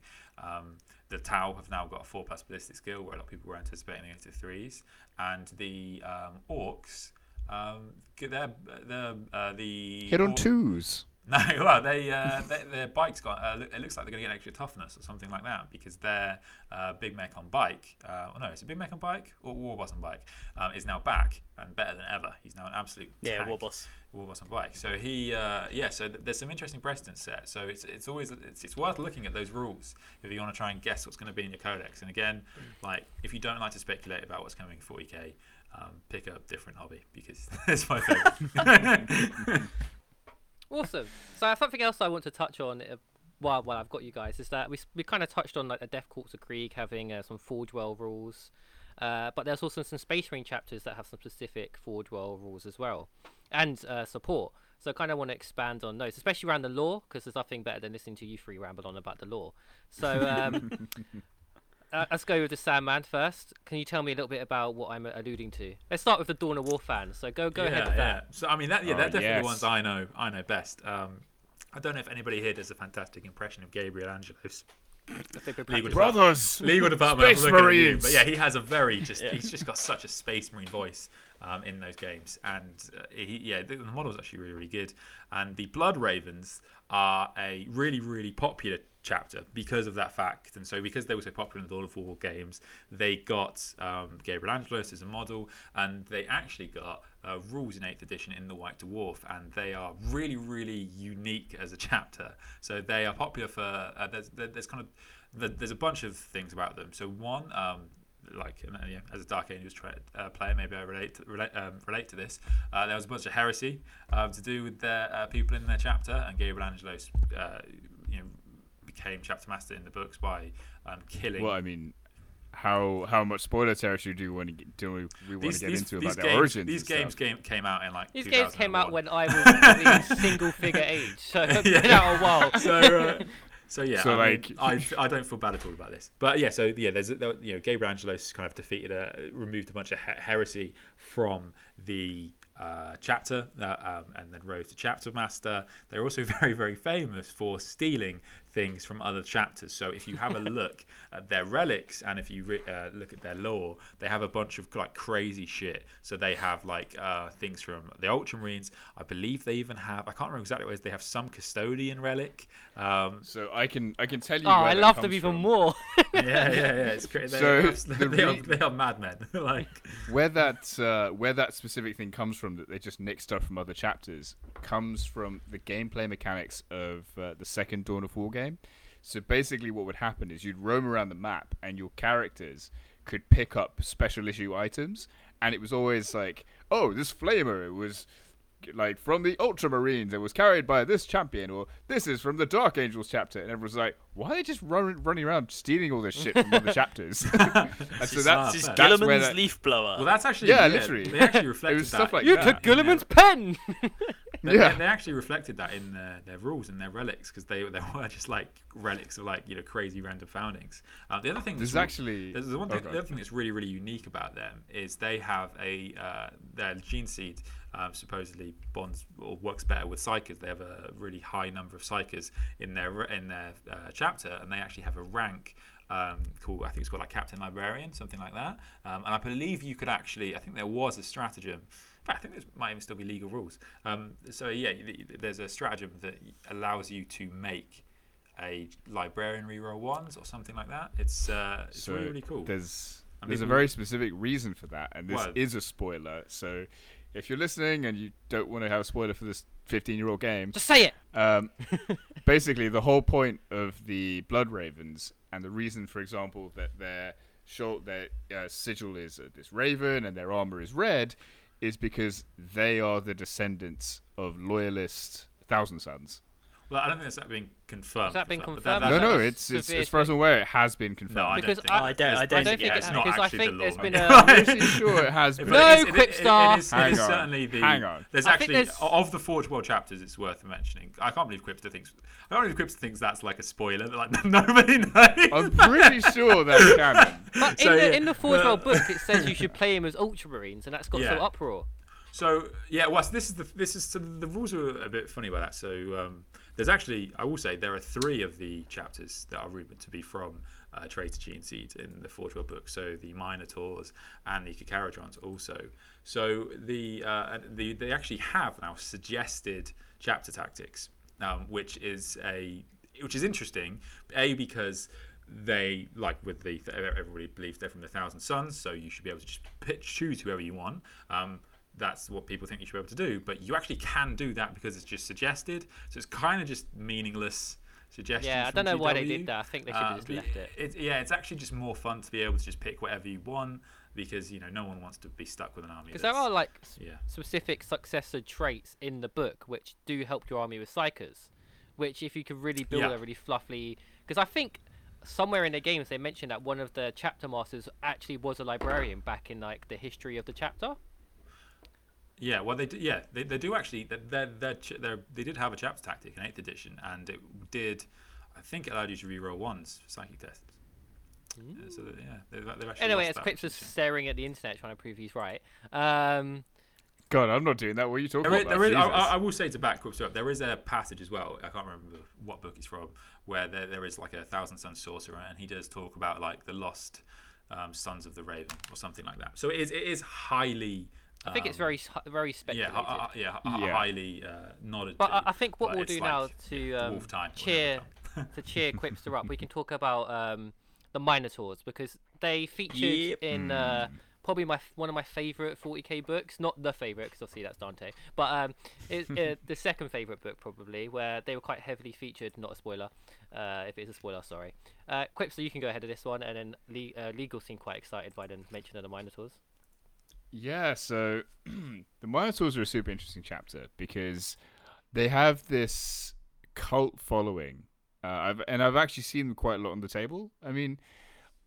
Um, the Tau have now got a four plus ballistic skill, where a lot of people were anticipating it to threes, and the um, Orks. Um, they're, they're, uh, the Hit on Ork- twos. no, well, they, uh, they their bike's got. Uh, it looks like they're going to get extra toughness or something like that because their uh, Big Mek on bike. Uh, oh no, it's a Big Mek on bike or Warboss on bike um, is now back and better than ever. He's now an absolute Yeah, tank. Warboss. Warboss on bike. So he, uh, yeah. So th- there's some interesting precedents set. So it's it's always it's, it's worth looking at those rules if you want to try and guess what's going to be in your codex. And again, like if you don't like to speculate about what's coming in 40k. Um, pick up a different hobby because it's my favorite. Awesome. So something else I want to touch on uh, while while I've got you guys is that we we kind of touched on like the Death Korps of Krieg having uh, some Forge World rules, uh, but there's also some Space Marine chapters that have some specific Forge World rules as well, and uh, support. So I kind of want to expand on those, especially around the law, because there's nothing better than listening to you three ramble on about the law. So um, uh, let's go with the Sandman first. Can you tell me a little bit about what I'm alluding to? Let's start with the Dawn of War fan. So go go ahead with that. So I mean, that yeah, Oh, they're definitely yes. the ones I know. I know best. Um, I don't know if anybody here does a fantastic impression of Gabriel Angelos. I think we're Legal. Brothers. Legal department. I'm Space looking at you. But yeah, he has a very just. He's just got such a space marine voice um, in those games, and uh, he, yeah, the, the model is actually really, really good. And the Blood Ravens are a really, really popular chapter because of that fact. And so, because they were so popular in the Lord of War games, they got um, Gabriel Angelos as a model, and they actually got uh, rules in 8th edition in the White Dwarf, and they are really, really unique as a chapter. So, they are popular for. Uh, there's, there's kind of. There's a bunch of things about them. So, one, um, like uh, yeah, as a Dark Angels tra- uh, player, maybe I relate to, relate, um, relate to this. Uh, there was a bunch of heresy um, to do with their uh, people in their chapter, and Gabriel Angelos, uh, became chapter master in the books by um, killing. Well, I mean, how how much spoiler territory do we want to get, do we, we want to get into about their games, origins? These games stuff? came, came out in like These games came out when I was probably single figure age, so it's been Yeah. out a while. so, uh, so yeah, So, I, mean, I, I don't feel bad at all about this. But yeah, so yeah, there's there, you know Gabriel Angelos kind of defeated a removed a bunch of he- heresy from the uh, chapter uh, um, and then rose to chapter master. They're also very very famous for stealing things from other chapters. So if you have a look at their relics and if you re- uh, look at their lore, they have a bunch of like crazy shit. So they have like uh, things from the Ultramarines. I believe they even have. I can't remember exactly what it is. They have some custodian relic. Um, So I can I can tell you. Oh, where I that love them even from. more. yeah, yeah, yeah. It's great. They, So, they, the they, are, they are madmen. like, Where that uh, where that specific thing comes from that they just nick stuff from other chapters comes from the gameplay mechanics of uh, the second Dawn of War game. So basically, what would happen is you'd roam around the map, and your characters could pick up special issue items, and it was always like, oh, this flamer it was like from the Ultramarines and was carried by this champion, or this is from the Dark Angels chapter, and everyone's like, why are they just run, running around stealing all this shit from other chapters? and so that's, This That's that's where Guilliman's that, leaf blower. well, that's actually Yeah, literally. They actually it reflected was that. stuff like you that. took Guilliman's pen. They, Yeah. they, they actually reflected that in their, their rules and their relics because they they were just like relics of like you know crazy random foundings. Uh, the other thing that's re- actually There's the one oh, thing, go the other thing that's really, really unique about them is they have a uh, their gene seed um, supposedly bonds or works better with psykers. They have a really high number of psykers in their in their uh, chapter, and they actually have a rank. Um, called I think it's called like Captain Librarian, something like that. Um, and I believe you could actually, I think there was a stratagem. In fact, I think there might even still be legal rules. Um, so yeah, y- y- there's a stratagem that allows you to make a librarian reroll ones or something like that. It's uh, it's so really really cool. There's And there's a very specific reason for that, and this Well- is a spoiler. So if you're listening and you don't want to have a spoiler for this 15-year-old game. Just say it. Um, basically, the whole point of the Blood Ravens and the reason, for example, that their show, their uh, sigil is uh, this raven and their armor is red, is because they are the descendants of loyalist Thousand Sons. Well, I don't think that's been confirmed. Has that been confirmed? that- No, that no, was it's, it's severe as far as I'm aware, it has been confirmed. No, I Because don't think. I- I don't- I don't I don't think think it it not because I actually think the there's law. been I'm pretty sure it has been. No, it is- it- it- Quipster. It is, Hang is on. certainly the. Hang on. There's I actually there's- of the Forge World chapters. It's worth mentioning. I can't believe Quipster thinks. I don't believe Quipster thinks that's like a spoiler. Like nobody knows. I'm pretty sure that's canon. But in So, the in the Forge World book, it says you should play him as Ultramarines, and that's got some uproar. So yeah, well, so this is the this is so the rules are a bit funny about that. So um, there's actually, I will say, there are three of the chapters that are rumored to be from uh, Traitor Gene Seed in the Forge World book. So the Minotaurs and the Carcharodons also. So the uh, the they actually have now suggested chapter tactics, um, which is a which is interesting. A because they like with the everybody believes they're from the Thousand Sons, so you should be able to just pitch, choose whoever you want. Um, that's what people think you should be able to do, but you actually can do that because it's just suggested. So it's kind of just meaningless suggestions. Yeah, I don't know why they did that. I think they should have Uh, just left it. it- Yeah, it's actually just more fun to be able to just pick whatever you want because you know no one wants to be stuck with an army. Because there are like yeah. specific successor traits in the book which do help your army with psykers, which if you could really build Yeah. a really fluffy. Because I think somewhere in the games they mentioned that one of the chapter masters actually was a librarian back in like the history of the chapter. Yeah, well, they do, yeah they, they do actually they they they they did have a chapter tactic in eighth edition, and it did I think it allowed you to reroll ones for psychic tests. Yeah, so that- yeah, they've, they've actually Anyway, as Quips was is staring at the internet trying to prove he's right. Um, God, I'm not doing that. What are you talking There is, about? there is, I, I I will say to back Quips up, there is a passage as well. I can't remember what book it's from, where there, there is like a thousand sun sorcerer, and he does talk about like the lost um, sons of the Raven or something like that. So it is, it is highly. I think it's um, very very speculative. hi- hi- yeah, hi- Yeah. highly uh, nodded. But to, I, I think what we'll do like now to um, dwarf time, cheer time. to cheer Quipster up, we can talk about um, the Minotaurs because they featured Yep. in uh, probably my one of my favorite 40k books. Not the favorite because obviously that's Dante, but um, it's uh, the second favorite book probably where they were quite heavily featured. Not a spoiler, uh, if it's a spoiler, sorry. Uh, Quipster, you can go ahead of this one, and then Le- uh, Legal seemed quite excited by the mention of the Minotaurs. Yeah, so the Minotaurs are a super interesting chapter because they have this cult following. Uh, I've, and I've actually seen them quite a lot on the table. I mean,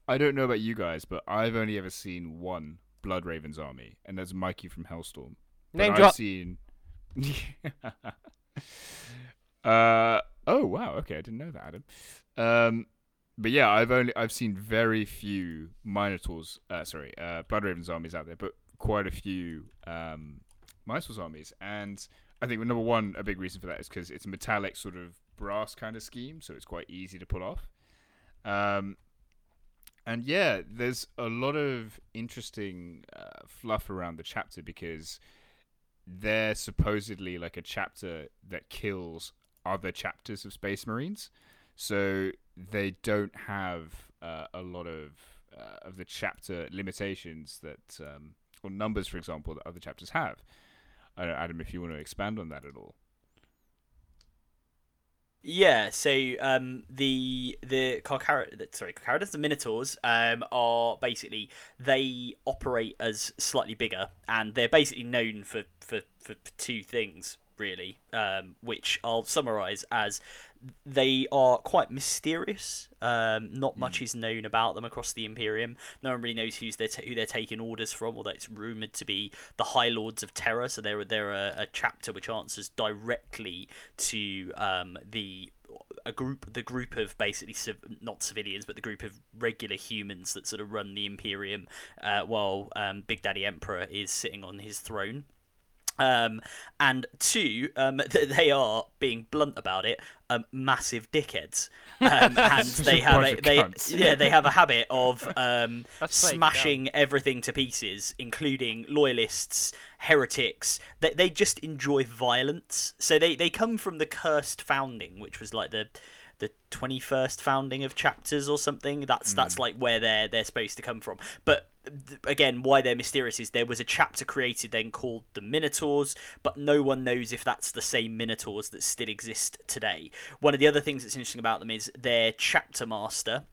I don't know about you guys, but I've only ever seen one Blood Ravens army, and that's Mikey from Hellstorm. Name I've seen. uh oh wow okay I didn't know that Adam. Um, but yeah, I've only I've seen very few Minotaurs. Uh, sorry, uh, Blood Ravens armies out there, but quite a few um, Minotaurs armies. And I think number one, a big reason for that is because it's a metallic sort of brass kind of scheme, so it's quite easy to pull off. Um, and yeah, there's a lot of interesting uh, fluff around the chapter because they're supposedly like a chapter that kills other chapters of Space Marines. So they don't have uh, a lot of uh, of the chapter limitations that, um, or numbers, for example, that other chapters have. I don't know, Adam, if you want to expand on that at all. Yeah, so um, the the Carcara, sorry, Carcaradas, the Minotaurs, um, are basically they operate as slightly bigger, and they're basically known for, for, for two things really, um, which I'll summarise as they are quite mysterious. Um, not much is known about them across the Imperium. No one really knows who's they're ta- who they're taking orders from, although it's rumored to be the High Lords of Terra. So they're they're a, a chapter which answers directly to um, the a group the group of basically civ- not civilians but the group of regular humans that sort of run the Imperium uh, while um, Big Daddy Emperor is sitting on his throne. Um, and two, um, th- they are being blunt about it, um, massive dickheads, um, and they have a, they yeah they have a habit of um, smashing everything to pieces, including loyalists, heretics. They they just enjoy violence. So they they come from the cursed founding, which was like the the 21st founding of chapters or something. That's that's like where they're they're supposed to come from. But again, why they're mysterious is there was a chapter created then called the Minotaurs, but no one knows if that's the same Minotaurs that still exist today. One of the other things that's interesting about them is their chapter master,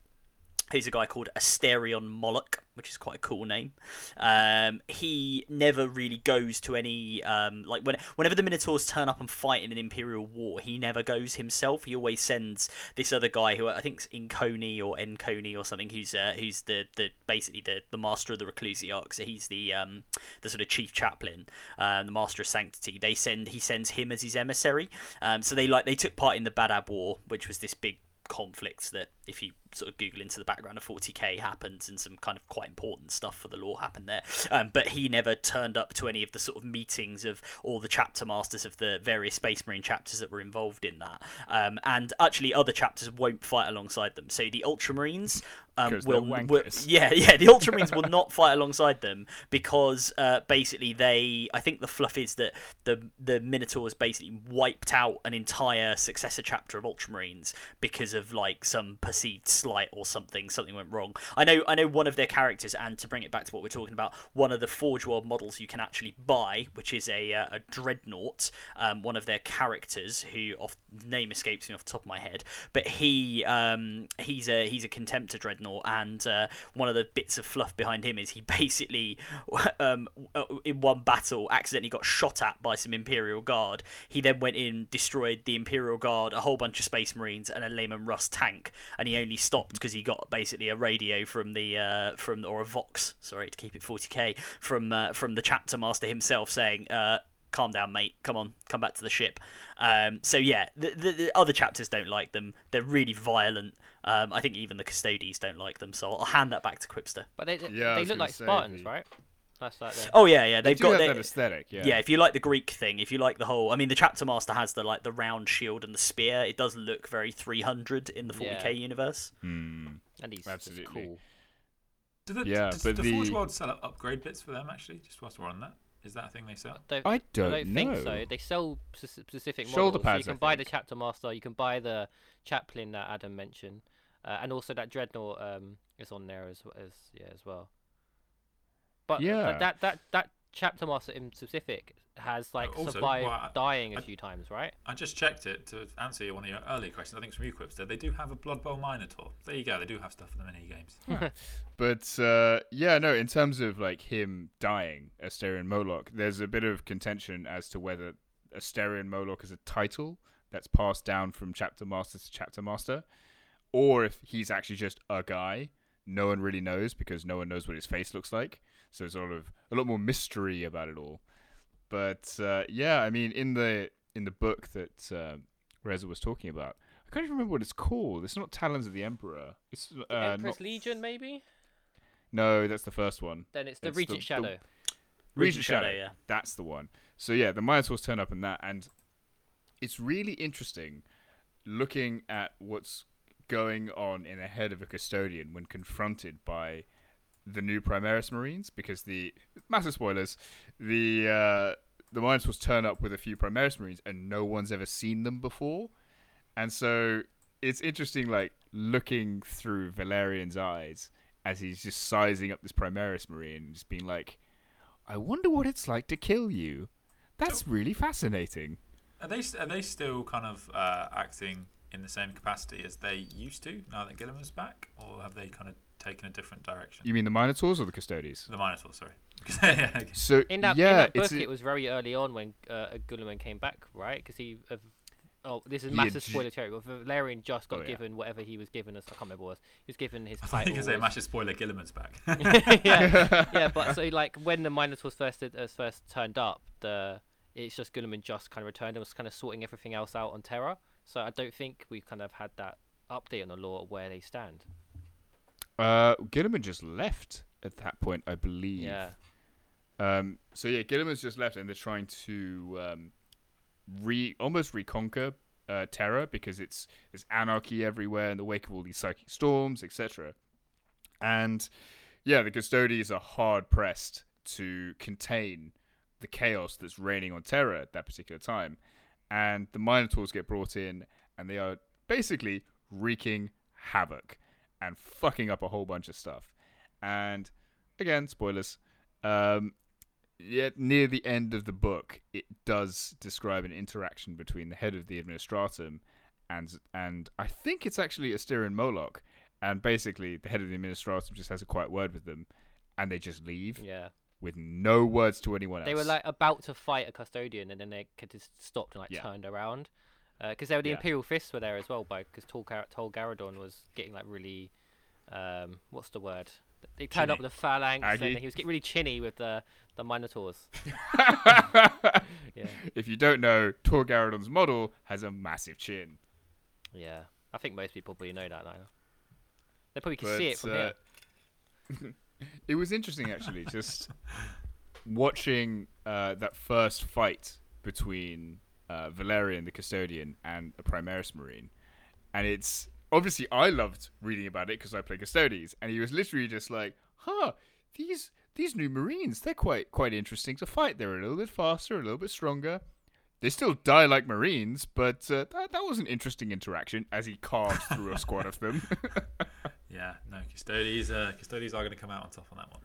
who's a guy called Asterion Moloch, which is quite a cool name. Um, he never really goes to any um, like when whenever the Minotaurs turn up and fight in an Imperial war, he never goes himself. He always sends this other guy who I think's Inconi or Enconi or something, who's uh, who's the, the basically the, the master of the Reclusiarch. So he's the um, the sort of chief chaplain, um, the master of sanctity. They send he sends him as his emissary. Um, so they like they took part in the Badab War, which was this big conflict that if you sort of google into the background of 40k happens and some kind of quite important stuff for the law happened there. Um, but he never turned up to any of the sort of meetings of all the chapter masters of the various space marine chapters that were involved in that. Um, and actually other chapters won't fight alongside them. So the ultramarines um, will, will yeah yeah the ultramarines will not fight alongside them because uh, basically they i think the fluff is that the the minotaurs basically wiped out an entire successor chapter of ultramarines because of like some perceived slight or something something went wrong. I know i know one of their characters and to bring it back to what we're talking about one of the forge world models you can actually buy which is a, uh, a dreadnought um, one of their characters who off name escapes me off the top of my head but he um, he's a he's a contemptor dreadnought and uh, one of the bits of fluff behind him is he basically um, uh, in one battle accidentally got shot at by some imperial guard. He then went in destroyed the imperial guard a whole bunch of space marines and a Leman Russ tank and he only stopped because he got basically a radio from the uh, from or a vox sorry to keep it 40k from uh, from the chapter master himself saying uh, calm down mate. Come on. Come back to the ship. Um, so yeah the, the, the other chapters don't like them. They're really violent. Um, i think even the Custodes don't like them so i'll hand that back to quipster. But they they, Yeah, they look like say, Spartans, the- right? That's like the oh yeah yeah They they've do got have their, that aesthetic, yeah. yeah if you like the greek thing if you like the whole i mean the chapter master has the like the round shield and the spear it does look very 300 in the 40k Yeah. universe Hmm. and he's Absolutely. Absolutely. cool. Do the, Yeah, does but the Forge World sell up upgrade bits for them actually? Just whilst we're on that, is that a thing they sell? Don't, I don't, I don't think so. They sell specific Shoulder models. so you pads, I can buy the chapter master. You can buy the chaplain that Adam mentioned, uh, and also that dreadnought um, is on there as as yeah as well. But, Yeah. but that that that chapter master in specific has like also, survived well, I- dying a I- few times, right? I just checked it to answer your- one of your earlier questions. I think it's from you, Quipster. They do have a Blood Bowl Minotaur. There you go. They do have stuff for the mini games. But uh, yeah, no. In terms of like him dying, Asterion Moloch, there's a bit of contention as to whether Asterion Moloch is a title that's passed down from chapter master to chapter master, or if he's actually just a guy. No one really knows because no one knows what his face looks like. So there's sort of a lot more mystery about it all. But uh, yeah, I mean, in the in the book that uh, Rezza was talking about, I can't even remember what it's called. It's not Talons of the Emperor. It's uh, Empress not Legion, maybe. no, that's the first one. Then it's the It's Regent the- Shadow. Regent Regent Shadow. Shadow, yeah. That's the one. So yeah, the Minotaurs turn up in that, and it's really interesting looking at what's going on in the head of a custodian when confronted by the new Primaris Marines, because the massive spoilers, the uh, the Minotaurs turn up with a few Primaris Marines, and no one's ever seen them before, and so it's interesting, like looking through Valerian's eyes as he's just sizing up this Primaris Marine, and just being like. I wonder what it's like to kill you. That's really fascinating. Are they are they still kind of uh, acting in the same capacity as they used to now that Guilliman's back, or have they kind of taken a different direction? You mean the Minotaurs or the Custodes? The Minotaur, sorry. Yeah, okay. So In that, yeah, in that book, a- it was very early on when uh, Guilliman came back, right? Because he, uh, oh, this is massive had ju- spoiler territory. But Valerian just got Oh, yeah. given whatever he was given as I can't remember what it was. He was given his I think you title. say massive spoiler. Guilliman's back. yeah, yeah, but so like when the Minotaurs first uh, first turned up, the it's just Guilliman just kind of returned and was kind of sorting everything else out on Terra. So I don't think we've kind of had that update on the law of where they stand. Uh, Guilliman just left at that point, I believe. Yeah, Um, so yeah, Guilliman's just left, and they're trying to um, re almost reconquer uh, Terra because it's there's anarchy everywhere in the wake of all these psychic storms, etc. And yeah, the custodians are hard pressed to contain the chaos that's reigning on Terra at that particular time. And the Minotaurs get brought in, and they are basically wreaking havoc and fucking up a whole bunch of stuff. And again, spoilers. Um, yet near the end of the book, it does describe an interaction between the head of the Administratum and and I think it's actually Asterion Moloch. And basically, the head of the Administratum just has a quiet word with them, and they just leave Yeah. with no words to anyone else. They were like about to fight a custodian, and then they could just stopped and like Yeah. turned around. Because there were the Yeah. Imperial Fists were there as well, by because Tol, Gar- Tor Garadon was getting like really, um, what's the word? He turned up Chinny. with the phalanx, and he was getting really chinny with the the Minotaurs. yeah, if you don't know, Tor Garadon's model has a massive chin. yeah. I think most people probably know that now. They probably can But, see it from uh, here. it was interesting actually, just watching uh, that first fight between uh, Valerian the Custodian and a Primaris Marine, and it's obviously I loved reading about it because I play Custodes, and he was literally just like, "Huh, these these new Marines, they're quite quite interesting to fight. They're a little bit faster, a little bit stronger." They still die like Marines, but uh, that, that was an interesting interaction as he carved through a squad of them. Yeah, no, Custodes, uh, are going to come out on top on that one.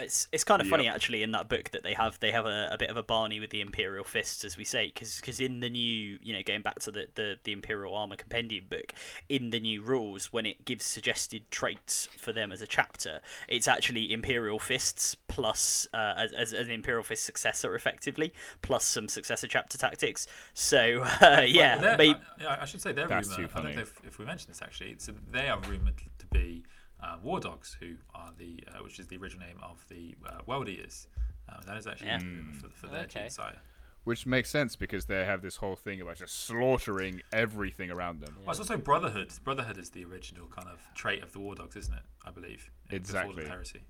It's it's kind of funny Yep. actually in that book that they have they have a, a bit of a Barney with the Imperial fists as we say because because in the new you know going back to the, the the Imperial Armor Compendium book in the new rules when it gives suggested traits for them as a chapter it's actually Imperial fists plus uh, as, as as an Imperial fist successor effectively plus some successor chapter tactics so uh, yeah Well, they're- I, I should say they're That's rumored. too I don't know funny. if, if we mentioned this actually. It's, they are rumored to be uh, war dogs, who are the uh, which is the original name of the uh, world eaters. Um, that is actually Yeah. for, for their Okay. genocide. Which makes sense because they have this whole thing about just slaughtering everything around them. Well, it's also Brotherhood. Brotherhood is the original kind of trait of the War Dogs, isn't it? I believe. in- before Exactly. the heresy.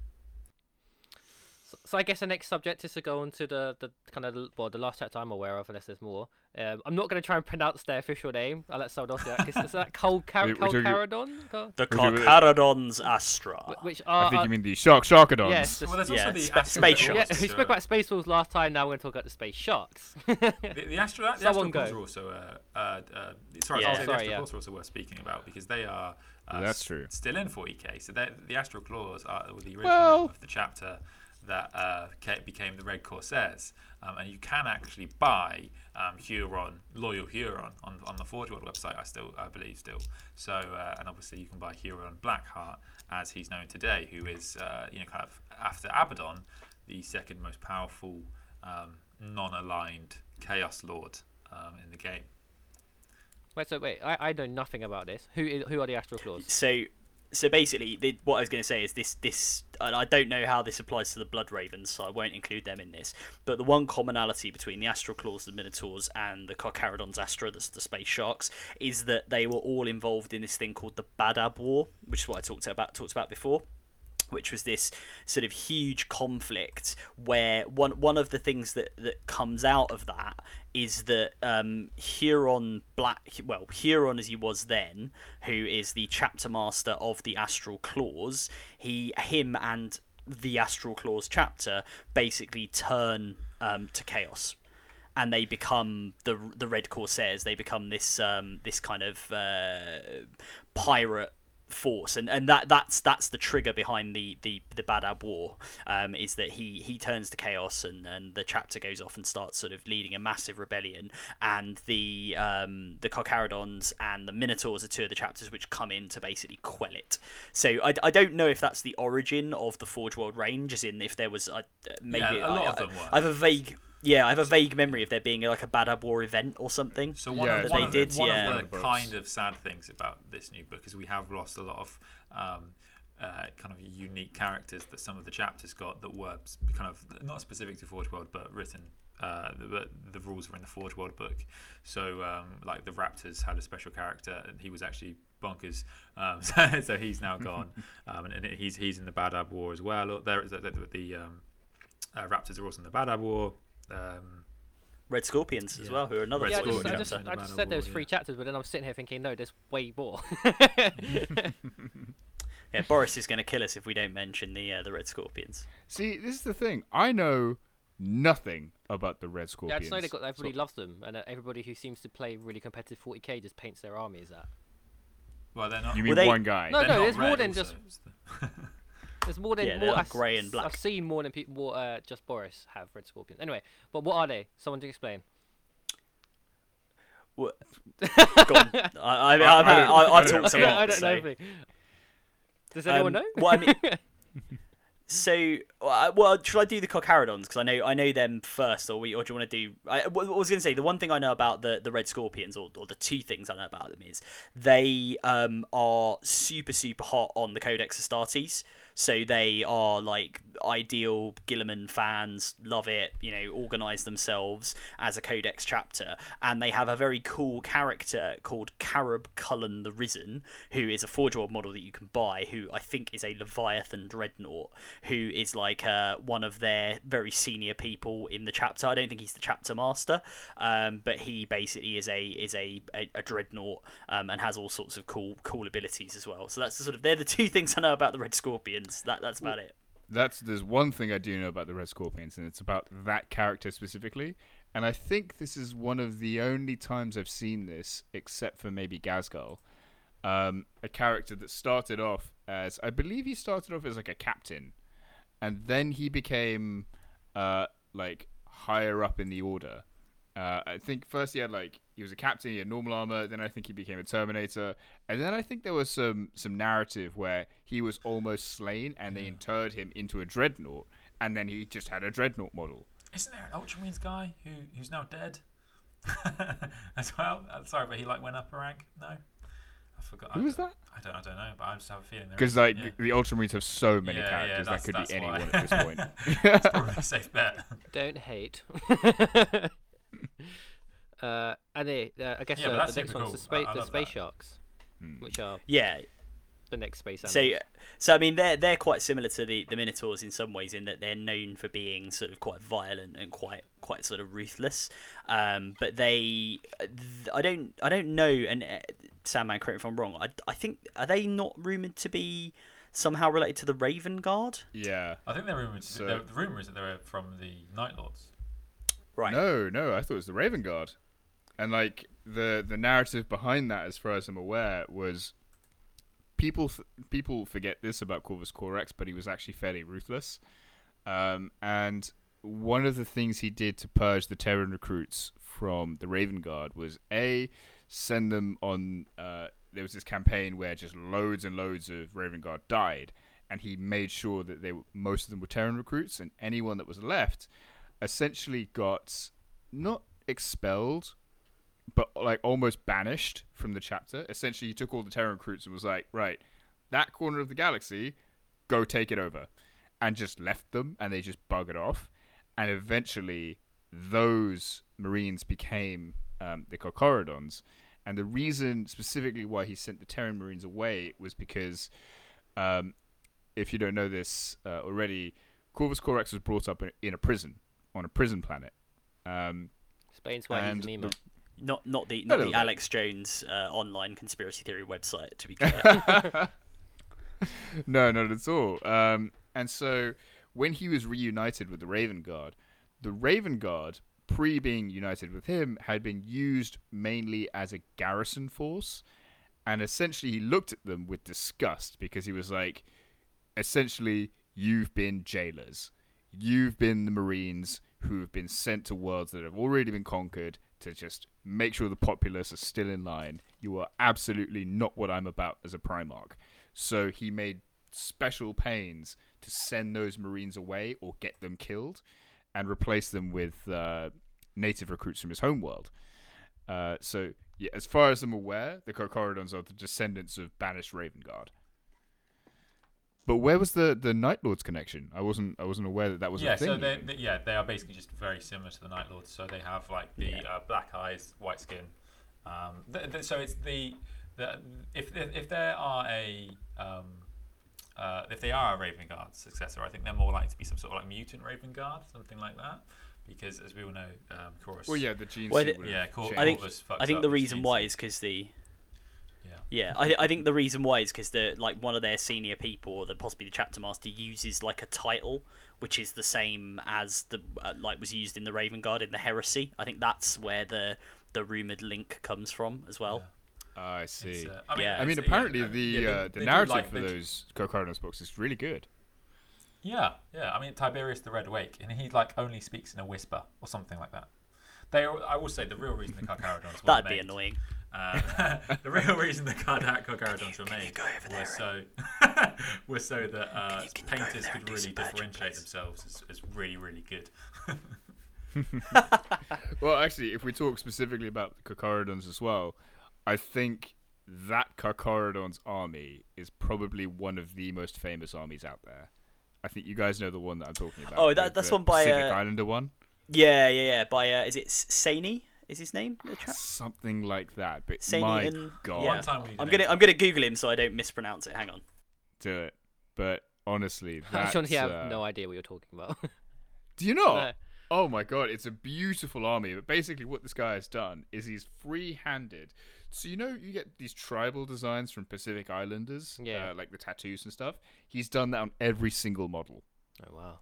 So, so I guess the next subject is to go on to the, the kind of well the last chapter I'm aware of, unless there's more. Um, I'm not going to try and pronounce their official name. I'll let someone else do that. 'cause Is that Col Car- We- we Col took it- the Would Carcharodons Astra wh- Which I are think are- you mean the Shark Sharkadons. Yes, the, Well, there's Yeah, also the spa- Astral space Claws, yeah. sharks. We spoke about Space Wolves last time. Now we're going to talk about the Space Sharks. The, the Astro, the Someone Astral Claws go. are also, uh, uh, uh, sorry, Yeah. I'll say the sorry, Astral yeah. Claws are also worth speaking about because they are uh, That's s- true. still in 40k. So they're- the Astral Claws are the original Well- of the chapter that uh, became the Red Corsairs. Um, and you can actually buy um, Huron, Loyal Huron, on, on the Forge World website. I still, I believe, still. So, uh, and obviously you can buy Huron Blackheart as he's known today, who is, uh, you know, kind of after Abaddon, the second most powerful um, non-aligned Chaos Lord um, in the game. wait, so wait, I, I know nothing about this. Who is, who are the Astral Claws? So, so basically, the, what I was going to say is this: this, I don't know how this applies to the Blood Ravens, so I won't include them in this. But the one commonality between the Astral Claws, the Minotaurs, and the Carcharodons Astra, that's the space sharks, is that they were all involved in this thing called the Badab War, which is what I talked about talked about before which was this sort of huge conflict where one one of the things that that comes out of that is that um, Huron Black, well Huron as he was then, who is the chapter master of the Astral Claws, he him and the Astral Claws chapter basically turn um, to chaos and they become the the Red Corsairs. They become this um, this kind of uh, pirate force, and, and that that's that's the trigger behind the the the Badab War. Um, is that he he turns to chaos, and, and the chapter goes off and starts sort of leading a massive rebellion, and the um, the Carcharodons and the Minotaurs are two of the chapters which come in to basically quell it. So I, I don't know if that's the origin of the Forge World range, as in if there was uh, maybe Yeah, a lot I, of them were. I have a vague. Yeah, I have a vague memory of there being like a Badab War event or something. So one Yeah, of, one they of did, the, one yeah. of the kind of sad things about this new book is we have lost a lot of um, uh, kind of unique characters that some of the chapters got that were kind of not specific to Forge World but written. Uh, the, but the rules were in the Forge World book, so um, like the Raptors had a special character, and he was actually bonkers. Um, so, so he's now gone, um, and, and he's he's in the Badab War as well. There, the, the, the um, uh, Raptors are also in the Badab War. Um, Red Scorpions as Yeah. well, who are another Red Yeah, I Forge just, I just. I just said there was Yeah. three chapters, but then I'm sitting here thinking, no, there's way more. Yeah, Boris is going to kill us if we don't mention the uh, the Red Scorpions. See, this is the thing. I know nothing about the Red yeah, I Scorpions. just know they got everybody So- loves them, and uh, everybody who seems to play really competitive 40k just paints their army as that. well, they're not. you mean they- one guy? No, they're no, not there's more than also. just- It's the- There's more than Yeah, more. they're grey and black. I've seen more than people. More, uh, just Boris have red scorpions. Anyway, but what are they? Someone to explain. What? Go on. I, I, I, I, don't- I, I I've don't- talked a Okay, lot. I don't so. know. Does anyone Um, know? well, I mean- So, well, should I do the Carcharodons? Because I know I know them first, or we, or do you want to do? I, what I was going to say the one thing I know about the the Red Scorpions, or, or the two things I know about them is they um, are super super hot on the Codex Astartes. So they are like ideal Guilliman fans, love it. You know, organize themselves as a Codex chapter, and they have a very cool character called Carab Culln the Risen, who is a Forge World model that you can buy. Who I think is a Leviathan Dreadnought, who is like uh, one of their very senior people in the chapter. I don't think he's the chapter master, um, but he basically is a is a a, a Dreadnought um, and has all sorts of cool cool abilities as well. So that's the sort of they're the two things I know about the Red Scorpions. That that's about it. That's there's one thing I do know about the Red Scorpions, and it's about that character specifically. And I think this is one of the only times I've seen this, except for maybe Ghazghkull, um, a character that started off as I believe he started off as like a captain, and then he became uh, like higher up in the order. Uh, I think first he had like he was a captain, he had normal armor. Then I think he became a Terminator, and then I think there was some some narrative where he was almost slain, and they interred him into a dreadnought, and then he just had a dreadnought model. Isn't there an Ultramarines guy who who's now dead as well? Uh, sorry, but he like went up a rank. No, I forgot. Who was that? I don't. I don't know, but I just have a feeling Because like yeah. the Ultramarines have so many Yeah, yeah, characters that's- that could be anyone at this point. It's probably a safe bet. Don't hate. uh, and they, uh, I guess Yeah, uh, the next super one's the, cool. I- spa- I the space that. sharks, Hmm. which are Yeah, the next space So, animals. so I mean, they're they're quite similar to the, the Minotaurs in some ways, in that they're known for being sort of quite violent and quite quite sort of ruthless. Um, but they, I don't I don't know, and uh, Sandman, correct me if I'm wrong. I, I think are they not rumored to be somehow related to the Raven Guard? yeah. I think they're rumored. To, So- the, the rumor is that they're from the Night Lords. Right. No, no, I thought it was the Raven Guard. And like the the narrative behind that, as far as I'm aware, was people f- people forget this about Corvus Corax, but he was actually fairly ruthless. Um, and one of the things he did to purge the Terran recruits from the Raven Guard was a send them on. Uh, there was this campaign where just loads and loads of Raven Guard died, and he made sure that they were, most of them were Terran recruits, and anyone that was left essentially got not expelled, but like almost banished from the chapter. Essentially, he took all the Terran recruits and was like, right, that corner of the galaxy, go take it over, and just left them, and they just buggered off. And eventually, those Marines became um, the Carcharodons. And the reason specifically why he sent the Terran Marines away was because, um, if you don't know this uh, already, Corvus Corax was brought up in, in a prison on a prison planet. Um, Spain's why he's and an emo. the- Not not the not the bit. Alex Jones uh, online conspiracy theory website. To be clear. no, not at all. Um, and so when he was reunited with the Raven Guard, the Raven Guard, pre being united with him, had been used mainly as a garrison force. And essentially, he looked at them with disgust because he was like, essentially, you've been jailers. You've been the Marines who have been sent to worlds that have already been conquered to just make sure the populace are still in line. You are absolutely not what I'm about as a Primarch. So he made special pains to send those Marines away or get them killed and replace them with uh, native recruits from his homeworld. Uh, so, yeah, as far as I'm aware, the Carcharodons are the descendants of banished Raven Guard. But where was the, the Night Lords connection? I wasn't I wasn't aware that that was yeah, a thing. so they, they yeah they are basically just very similar to the Night Lords. So they have like the Yeah. uh, black eyes, white skin. Um, th- th- so it's the, the if if there are a um, uh, if they are a Raven Guard successor, I think they're more likely to be some sort of like mutant Raven Guard, something like that. Because as we all know, um, Chorus. well, yeah, the gene Well, the- yeah, Cor- I think Corvus I think up the reason why is because the Yeah. Yeah, I, I think the reason why is because the like one of their senior people, or the possibly the chapter master, uses like a title which is the same as the uh, like was used in the Raven Guard in the Heresy. I think that's where the the rumored link comes from as well. Ah, I see. uh, I mean, Yeah. I mean, apparently yeah, the yeah, they- uh, the narrative like- for they do- those Carcharodons books is really good. Yeah, yeah. I mean Tyberos the Red Wake, and he like only speaks in a whisper or something like that. They, I will say, the real reason the Carcharodons were That'd be made, annoying. Uh, the real reason the Carda- Carcharodons were made go over there was so was so that uh, can you go painters could really differentiate please? themselves as, as really, really good. Well, actually, if we talk specifically about the Carcharodons as well, I think that Carcharodons army is probably one of the most famous armies out there. I think you guys know the one that I'm talking about. Oh, that- that's the one by, Pacific uh, Islander one. Yeah, yeah, yeah. By uh, is it Seyni? Is his name? The chap? Something like that. But Seyni my and- God, yeah. One time we need I'm gonna I'm gonna Google him so I don't mispronounce it. Hang on. do it. But honestly, I that's, honestly have uh, no idea what you're talking about. Do you not? No. Oh my god, it's a beautiful army. But basically, what this guy has done is he's free-handed. So you know, you get these tribal designs from Pacific Islanders, Yeah. uh, like the tattoos and stuff. He's done that on every single model, oh wow.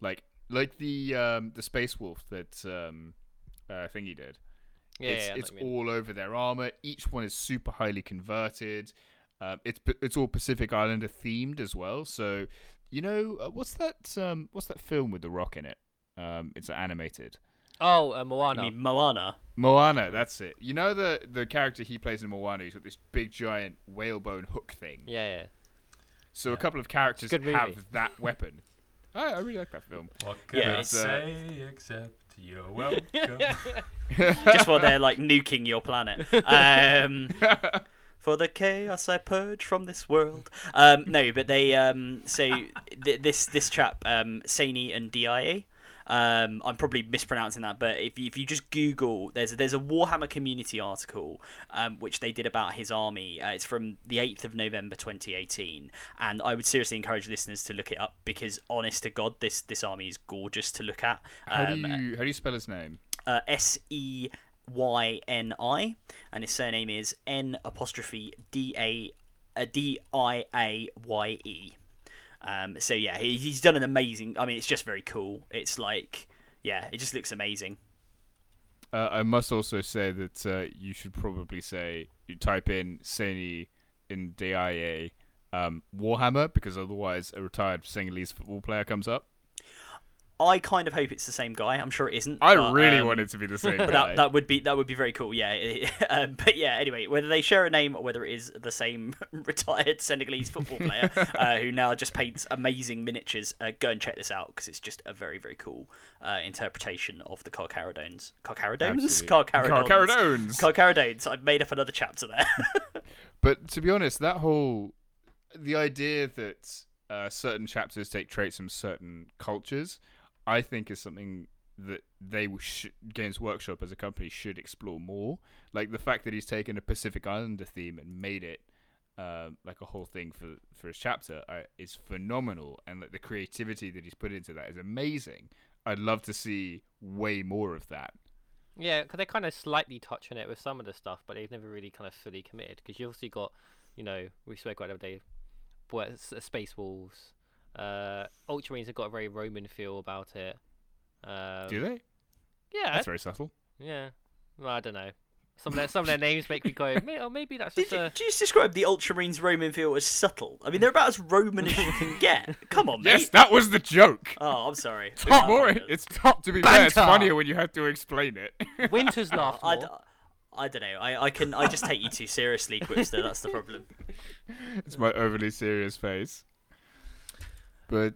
like like the um, the Space Wolf that um, uh, thingy did. Yeah, it's yeah, it's what you mean. all over their armor. Each one is super highly converted. Um, it's it's all Pacific Islander themed as well. So you know uh, what's that um, what's that film with the Rock in it? Um, it's animated. Oh, uh, I Moana. mean Moana. Moana, that's it. You know the the character he plays in Moana. He's got this big giant whalebone hook thing. Yeah, yeah. So a couple of characters Good have that weapon. I, I really like that film. What can Yeah, I it's, uh, say except you're welcome? Just while they're like nuking your planet. Um, for the chaos I purge from this world. Um, no, but they um, so th- this this chap um, Seyni N'Diaye. Um, I'm probably mispronouncing that, but if you, if you just Google, there's a, there's a Warhammer community article um, which they did about his army. Uh, it's from the 8th of November 2018, and I would seriously encourage listeners to look it up because, honest to God, this this army is gorgeous to look at. How do Um, you how do you spell his name? uh, S E Y N I, and his surname is N apostrophe D A uh, D I A Y E. Um, so yeah, he, he's done an amazing. I mean, it's just very cool. It's like, yeah, it just looks amazing. Uh, I must also say that uh, you should probably say you type in Sani in DIA um, Warhammer because otherwise a retired Senegalese football player comes up. I kind of hope it's the same guy. I'm sure it isn't. I but, really um, want it to be the same guy. that, that would be that would be very cool, yeah. um, but yeah, anyway, whether they share a name or whether it is the same retired Senegalese football player uh, who now just paints amazing miniatures, uh, go and check this out because it's just a very very cool uh, interpretation of the Absolutely. Carcharodons, Carcharodons. Carcharodons. I've made up another chapter there. But to be honest, that whole the idea that uh, certain chapters take traits from certain cultures, I think is something that they w- sh- Games Workshop as a company should explore more. Like the fact that he's taken a Pacific Islander theme and made it um, like a whole thing for for his chapter uh, is phenomenal, and like the creativity that he's put into that is amazing. I'd love to see way more of that. Yeah, because they kind of slightly touch on it with some of the stuff, but they've never really kind of fully committed. Because you've obviously got, you know, we spoke about the other day, Space Wolves. Uh, Ultramarines have got a very Roman feel about it. Um, Do they? Yeah, That's very subtle. yeah. Well, I don't know. Some of their some of their names make me go, "May- oh, maybe that's Did just you, a. did you just describe the Ultramarines Roman feel as subtle? I mean, they're about as Roman as you can get. Come on, mate. Yes, that was the joke. Oh, I'm sorry. Top Oh, more. It's top to be fair. It's Banter. funnier when you have to explain it. Winter's laugh I, more. d- I don't know. I, I can I just take you too seriously, Quipster. That's the problem. it's my overly serious face. But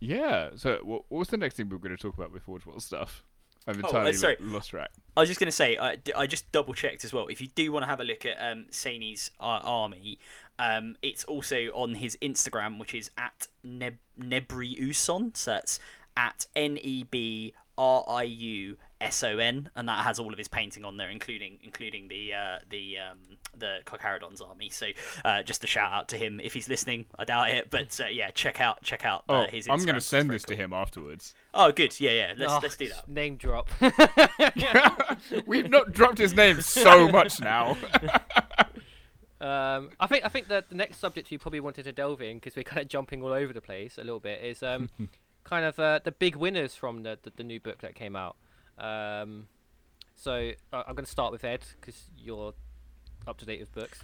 yeah. So what, what was the next thing we were going to talk about with Forge World stuff? I've uh, entirely sorry. lost track. I was just going to say, I, I just double checked as well. If you do want to have a look at um, Seyni's uh, army, um, it's also on his Instagram, which is at Neb- Nebriuson. So that's at N E B R I U S O N, and that has all of his painting on there, including including the uh, the um, the Carcharodon's army. So uh, just a shout out to him if he's listening. I doubt it, but uh, yeah, check out check out uh, Oh, his. I'm going to send very this to him afterwards. Oh, good. Yeah, yeah. Let's Oh, let's do that. Name drop. We've not dropped his name so much now. Um, I think I think that the next subject you probably wanted to delve in because we're kind of jumping all over the place a little bit is um, kind of uh, the big winners from the, the the new book that came out. Um, so uh, I'm going to start with Ed because you're up to date with books.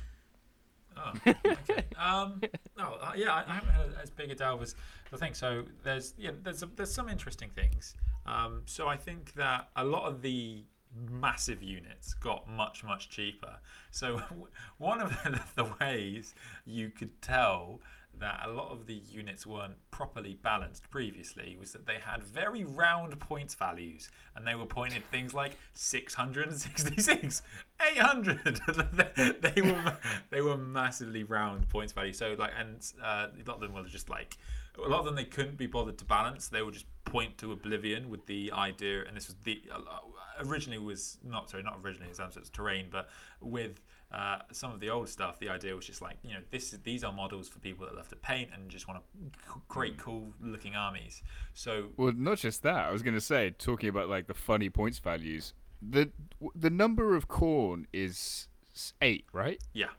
Oh, okay. um, oh, uh, yeah, I, I haven't had as big a delve as I think. So there's yeah, there's a, there's some interesting things. Um, so I think that a lot of the massive units got much much cheaper. So one of the, the ways you could tell that a lot of the units weren't properly balanced previously was that they had very round points values and they were pointed things like 666 800 they were they were massively round points value. So like and uh, a lot of them were just like a lot of them they couldn't be bothered to balance. They would just point to oblivion with the idea and this was the uh, originally was not sorry not originally it was terrain but with uh, some of the old stuff, the idea was just like, you know, this these are models for people that love to paint and just want to create cool looking armies. So, well, not just that. I was going to say, talking about like the funny points values, the the number of Khorne is eight, right? Yeah.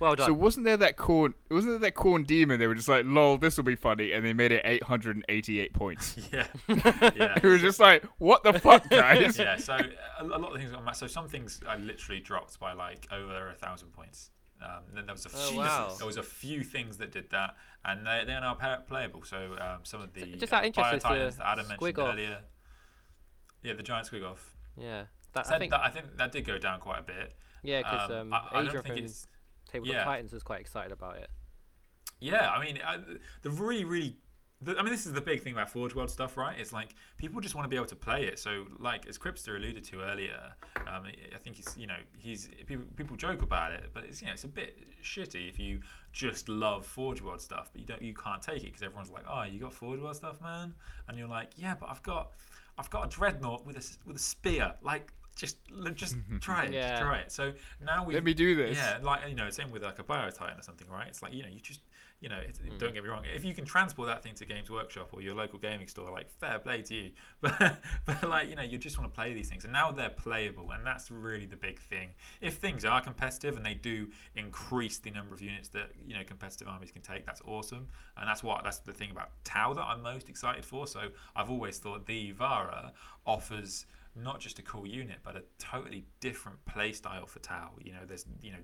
Well done. So wasn't there that Khorne? Wasn't there that Khorne demon? They were just like, "Lol, this will be funny," and they made it 888 points. yeah, yeah. it was just like, "What the fuck, guys?" yeah. So a, lot of things got massive. So some things I literally dropped by like over a thousand points. Um, then there was a Oh, few. wow. There was a few things that did that, and they they are now playable. So um, some of the just out of Fire the Titans that Adam mentioned off- earlier. Yeah, the giant squig off. yeah. That, Said I think. that, I think that did go down quite a bit. yeah, because um, I, I don't think it's Tabletop yeah. Titans was quite excited about it. Yeah, I mean, I, the really, really. The, I mean, this is the big thing about Forge World stuff, right? It's like people just want to be able to play it. So, like as Quipster alluded to earlier, um, I think he's, you know, he's people, people joke about it, but it's, you know, it's a bit shitty if you just love Forge World stuff, but you don't, you can't take it because everyone's like, oh, you got Forge World stuff, man, and you're like, yeah, but I've got, I've got a dreadnought with a with a spear, like. Just, just try it. Yeah. Just try it. So now we Let me do this. yeah, like you know, same with like a biotitan or something, right? It's like you know, you just you know, it's, Hmm. don't get me wrong. If you can transport that thing to Games Workshop or your local gaming store, like fair play to you. But but like you know, you just want to play these things, and now they're playable, and that's really the big thing. If things are competitive and they do increase the number of units that you know competitive armies can take, that's awesome, and that's what that's the thing about Tau that I'm most excited for. So I've always thought the Y'vahra offers not just a cool unit, but a totally different play style for Tau. You know, there's you know,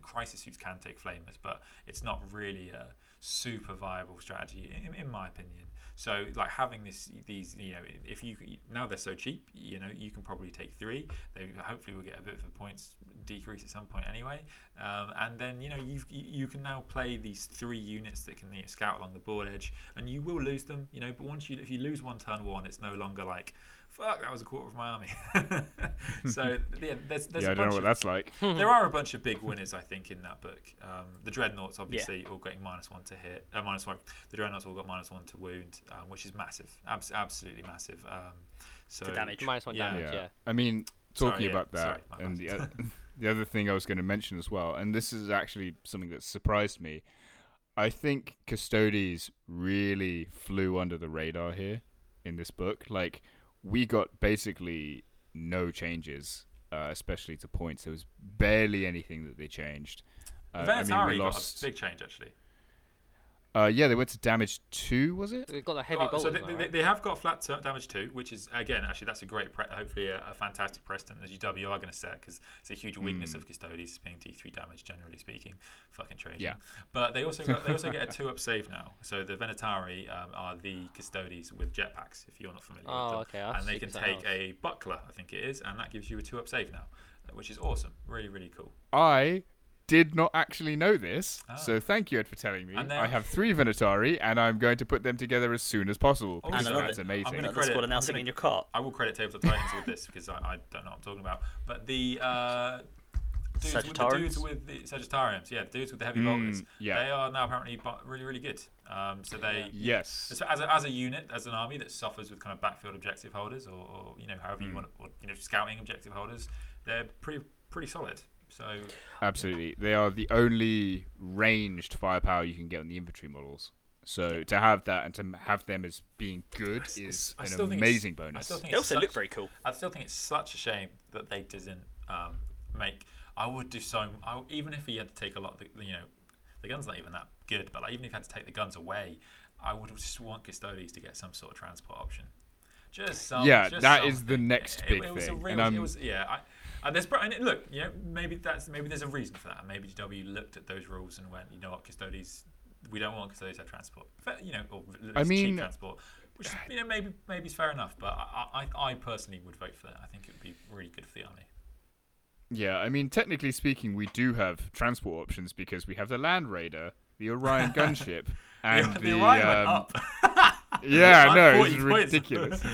crisis suits can take flamers, but it's not really a super viable strategy in, in my opinion. So like having this these you know if you now they're so cheap you know you can probably take three they hopefully will get a bit of a points decrease at some point anyway um, and then you know you you can now play these three units that can you know, scout along the board edge and you will lose them you know but once you if you lose one turn one it's no longer like fuck that was a quarter of my army so yeah there's, there's yeah, a I don't know what of, that's like. there are a bunch of big winners, I think, in that book. Um, the dreadnoughts, obviously, all getting minus one to hit. Uh, minus one. The dreadnoughts all got minus one to wound, um, which is massive, Abs- absolutely massive. Um, so To damage. Minus one Yeah. damage, yeah. I mean, talking Sorry, yeah, about that, sorry, and the, bad. the other thing I was going to mention as well, and this is actually something that surprised me. I think Custodes really flew under the radar here in this book. Like, we got basically no changes, uh, especially to points. There was barely anything that they changed. Uh, I mean, we got lost. a big change, actually. Uh, yeah, they went to damage two, was it? They've got a heavy Oh, bolters so they, now, they, right? they have got flat t- damage too, which is again actually that's a great, pre- hopefully a, a fantastic precedent as UW are going to set because it's a huge weakness of Custodes being D3 damage generally speaking. Fucking Trajan. Yeah. But they also got, they also get a two up save now. So the Venatari um, are the Custodes with jetpacks if you're not familiar Oh, with them, okay, that's and they can take else. a buckler, I think it is, and that gives you a two up save now, which is awesome. Really really cool. I did not actually know this, Ah. so thank you Ed for telling me. And I have three Venatari, and I'm going to put them together as soon as possible Oh, because and another- that's I'm amazing. gonna Another credit- squad I'm announcing gonna- in your cart. I will credit Tabletop Titans with this because I, I don't know what I'm talking about. But the uh, dudes with, the dudes with the Sagittarians, yeah, the dudes with the heavy Mm, bolters, yeah. they are now apparently really, really good. Um, so they, Yes. so as a, as a unit, as an army that suffers with kind of backfield objective holders, or, or you know, however Mm. you want, or you know, scouting objective holders, they're pretty, pretty solid. So Absolutely. They are the only ranged firepower you can get on the infantry models. So to have that and to have them as being good is I an still think it's- amazing bonus. They it's also look very cool. I still think it's such a shame that they didn't um, make. I would do so. I, even if he had to take a lot, of the, you know, the gun's not even that good. But like, even if he had to take the guns away, I would just want Custodes to get some sort of transport option. Just some. Yeah, just that is the something. next It- big it was a thing, real- and it was, yeah, I, Uh, there's and look, you know, maybe that's maybe there's a reason for that. And maybe GW looked at those rules and went, you know what, Custodes, we don't want Custodes to have transport. Fair, you know, or I mean- cheap transport, which you know maybe maybe it's fair enough. But I, I I personally would vote for that. I think it would be really good for the army. Yeah, I mean, technically speaking, we do have transport options because we have the Land Raider, the Orion gunship, and the, the, Orion went um, up. Yeah, I Like know 40 it's ridiculous.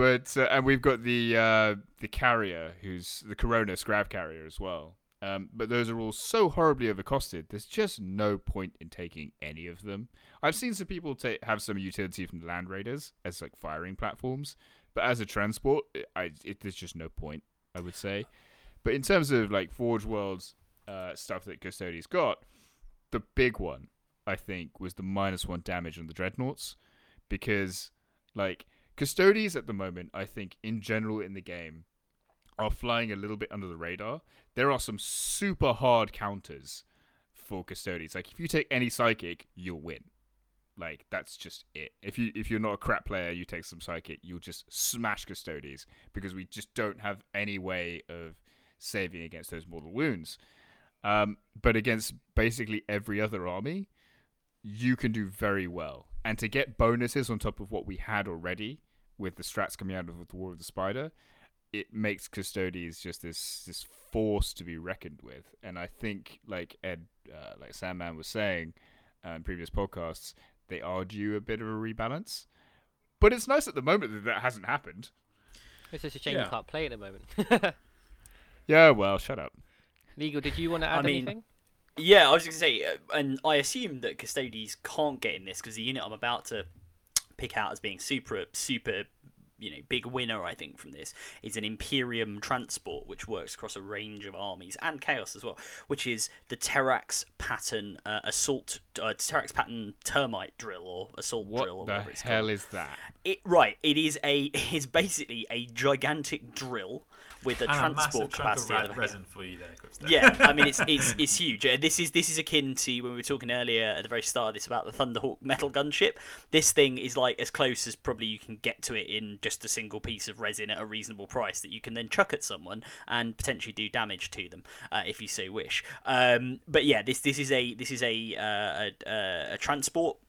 but uh, and we've got the uh, the carrier, who's the Coronus Grav carrier as well. Um, but those are all so horribly overcosted. There's just no point in taking any of them. I've seen some people ta- have some utility from the Land Raiders as like firing platforms, but as a transport, it, I, it, there's just no point. I would say. But in terms of like Forge Worlds uh, stuff that Custodes got, the big one I think was the minus one damage on the dreadnoughts because like Custodes at the moment i think in general in the game are flying a little bit under the radar. There are some super hard counters for Custodes. Like if you take any psychic you'll win. Like that's just it. If you if you're not a crap player you take some psychic you'll just smash Custodes because we just don't have any way of saving against those mortal wounds. Um, but against basically every other army you can do very well. And to get bonuses on top of what we had already with the strats coming out of the War of the Spider, it makes Custodes just this this force to be reckoned with. And I think, like Ed, uh, like Sandman was saying uh, in previous podcasts, they are due a bit of a rebalance. But it's nice at the moment that that hasn't happened. It's just a shame Yeah. you can't play at the moment. Yeah, well, shut up. Legal, did you want to add I mean, anything? Yeah, I was just going to say, uh, and I assume that Custodes can't get in this because the unit I'm about to pick out as being super, super, you know, big winner. I think from this is an Imperium transport, which works across a range of armies and chaos as well, which is the Terrax pattern uh, assault, uh, Terrax pattern termite drill or assault What drill or the whatever it's hell called. is that? It right, it is a it's basically a gigantic drill with a and transport of capacity. of- resin for you there, yeah, I mean it's it's it's huge. Uh, This is this is akin to when we were talking earlier at the very start of this about the Thunderhawk metal gunship. This thing is like as close as probably you can get to it in just a single piece of resin at a reasonable price that you can then chuck at someone and potentially do damage to them uh, if you so wish. Um, but yeah, this this is a this is a uh, a, a, a transport uh,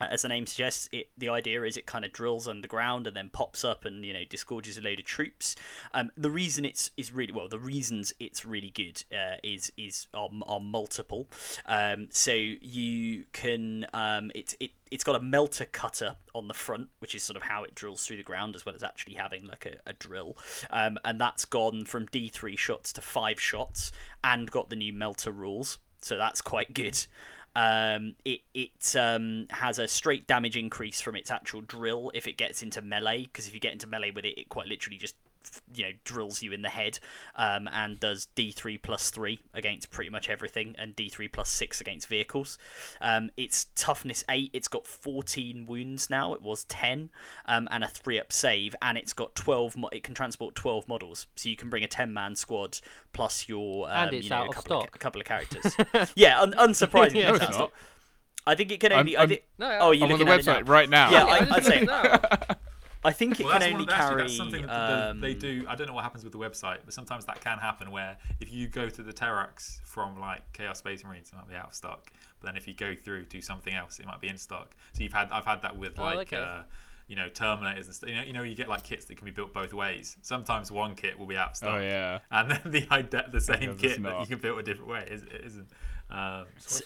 as the name suggests, it the idea is it kind of drills underground and then pops up and you know disgorges a load of troops. Um, the reason it's is really well, the reasons it's really good uh, is is are, are multiple. Um, so you can um, it it it's got a melta cutter on the front, which is sort of how it drills through the ground, as well as actually having like a, a drill. Um, and that's gone from D three shots to five shots, and got the new melta rules. So that's quite good. Um, it it um, has a straight damage increase from its actual drill if it gets into melee. Because if you get into melee with it, it quite literally just you know drills you in the head um, and does D3 plus three against pretty much everything and D3 plus six against vehicles. Um, it's toughness eight. It's got 14 wounds now. It was 10 um, and a three up save, and it's got 12. Mo- it can transport 12 models, so you can bring a 10 man squad plus your um, And it's you know, out a of couple stock. a couple of characters. yeah, un- unsurprisingly, No, it's it's out of not. I think it can I'm- only. I'm- I think. No, Oh, you're I'm on the looking at it now. website right now. Yeah, Yeah, I, I'm I'd just say. looking now. I think it Well, can that's, only one, actually, that's something that um, they do. I don't know what happens with the website, but sometimes that can happen where if you go to the Terrax from like Chaos Space Marines, it might be out of stock. But then if you go through to something else, it might be in stock. So you've had I've had that with Oh, like okay. uh, you know Terminators and stuff. You know, you know you get like kits that can be built both ways. Sometimes one kit will be out of stock. Oh yeah. And then the the same kit it's that you can build a different way is, it isn't. Um, it's.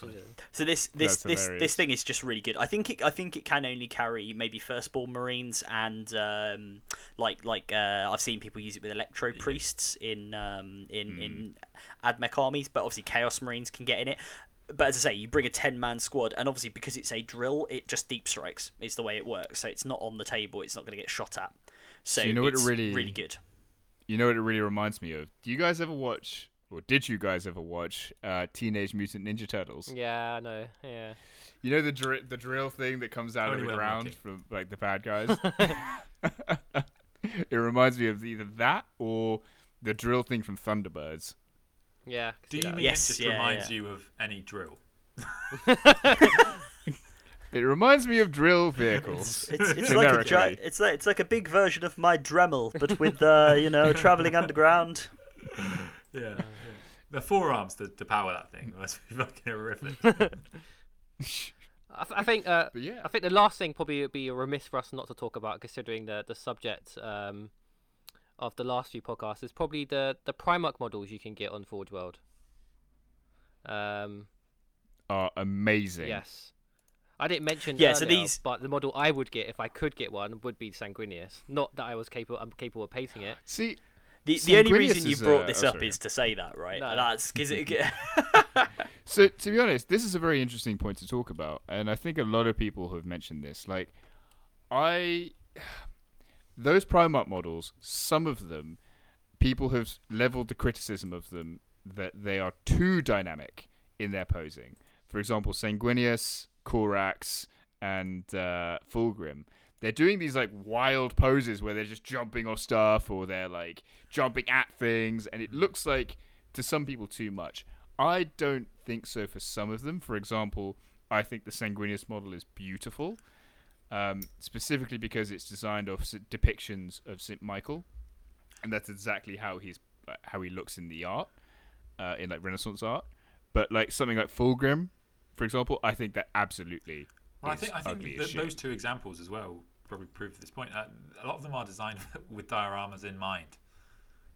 So this this That's this hilarious. this thing is just really good. I think it I think it can only carry maybe firstborn marines and um, like like uh, I've seen people use it with electro priests in um, in Hmm. in admech armies, but obviously chaos marines can get in it. But as I say, you bring a ten man squad, and obviously because it's a drill, it just deep strikes is the way it works. So it's not on the table; it's not going to get shot at. So, So you know what it it's really- really good. You know what it really reminds me of? Do you guys ever watch, or did you guys ever watch, uh, Teenage Mutant Ninja Turtles? Yeah, I know. Yeah. You know the dr- the drill thing that comes out Only of the ground from like the bad guys. it reminds me of either that or the drill thing from Thunderbirds. Yeah. I can Do you mean Yes, it just yeah, reminds yeah. you of any drill? It reminds me of drill vehicles. It's, it's like a generically. gi- it's like it's like a big version of my Dremel, but with uh, you know traveling underground. Yeah. Yeah. The forearms to, to power that thing must be fucking horrific. I, th- I think. Uh, yeah. I think the last thing probably would be remiss for us not to talk about, considering the the subject um, of the last few podcasts, is probably the the Primarch models you can get on Forge World. Um, Are amazing. yes, I didn't mention. Yeah, so these- but the model I would get if I could get one would be Sanguinius. Not that I was capable. I'm capable of painting it. See, The, the only reason you brought uh, this oh, up sorry. is to say that, right? No. That's because it. So to be honest, this is a very interesting point to talk about, and I think a lot of people have mentioned this. Like, I those Primarch models, some of them, people have leveled the criticism of them that they are too dynamic in their posing. For example, Sanguinius, Corax, and uh, Fulgrim. They're doing these like wild poses where they're just jumping off stuff or they're like jumping at things, and it looks like to some people too much. I don't think so for some of them. For example, I think the Sanguinius model is beautiful, um, specifically because it's designed off depictions of Saint Michael, and that's exactly how he's uh, how he looks in the art, uh, in like Renaissance art. But like something like Fulgrim, for example, I think that absolutely Well, I think I think those two examples as well probably prove this point. Uh, a lot of them are designed with dioramas in mind.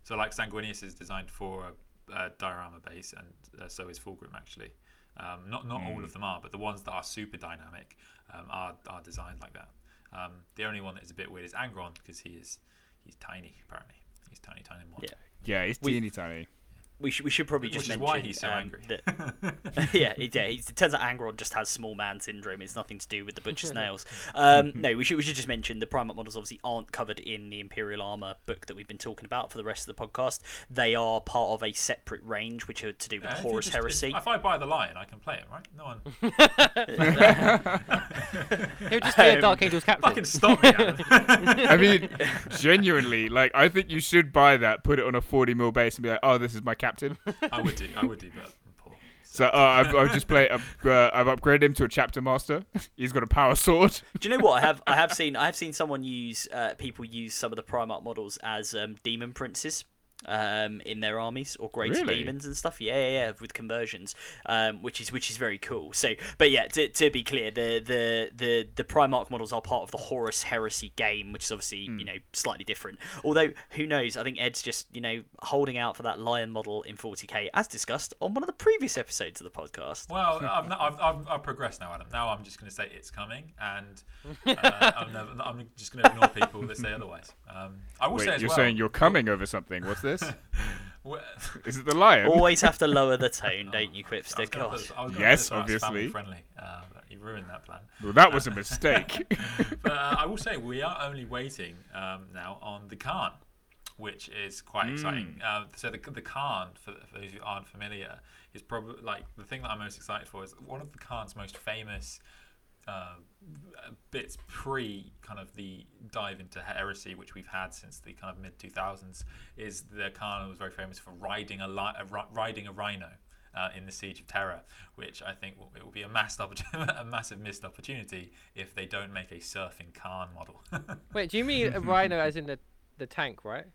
So, like Sanguinius is designed for a, a diorama base, and uh, so is Fulgrim actually. Um, not not Hmm. all of them are, but the ones that are super dynamic um, are are designed like that. Um, the only one that is a bit weird is Angron because he is he's tiny apparently. He's tiny, tiny mod. Yeah. yeah, it's We- tiny. We should we should probably Which just is mention why he's so um, angry. that- yeah, it, yeah. It turns out Angron just has small man syndrome. It's nothing to do with the butcher's nails. Um, no, we should we should just mention the Primarch models obviously aren't covered in the Imperial Armor book that we've been talking about for the rest of the podcast. They are part of a separate range, which are to do with Uh, Horus just- Heresy. If I buy the lion, I can play it, right? No one He'll just be a Um, Dark Angels captain. fucking stop me. Adam. I mean, genuinely, like I think you should buy that, put it on a 40 mil base, and be like, "Oh, this is my captain." I would do. I would do, but So uh, I've, I've just played. I've, uh, I've upgraded him to a chapter master. He's got a power sword. Do you know what I have? I have seen. I have seen someone use uh, people use some of the Primarch models as um, demon princes. Um, in their armies or great Really? demons and stuff, yeah, yeah, yeah, with conversions, um, which is which is very cool. So, but yeah, to, to be clear, the, the the the Primarch models are part of the Horus Heresy game, which is obviously you know slightly different. Although who knows? I think Ed's just you know holding out for that lion model in 40k, as discussed on one of the previous episodes of the podcast. Well, I've, not, I've, I've, I've progressed now, Adam. Now I'm just going to say it's coming, and uh, I'm, never, I'm just going to ignore people that say otherwise. Um, I will Wait, say as you're well. saying you're coming over something? What's this? W- Is it the lion? Always have to lower the tone, don't you, I was Quipster? gonna put- I was gonna Yes, obviously. Family friendly. Uh, you ruined that plan. Well, that was a mistake. But uh, I will say we are only waiting um, now on the Khan, which is quite exciting. Uh, so the the Khan, for, for those who aren't familiar, is probably like the thing that I'm most excited for is one of the Khan's most famous uh, bits pre kind of the dive into heresy, which we've had since the kind of mid 2000s, is the Khan was very famous for riding a, li- riding a rhino. Uh, in the Siege of Terra, which I think will, it will be a, mass opportunity, a massive missed opportunity if they don't make a surfing Khan model. Wait, do you mean a rhino as in the the tank, right?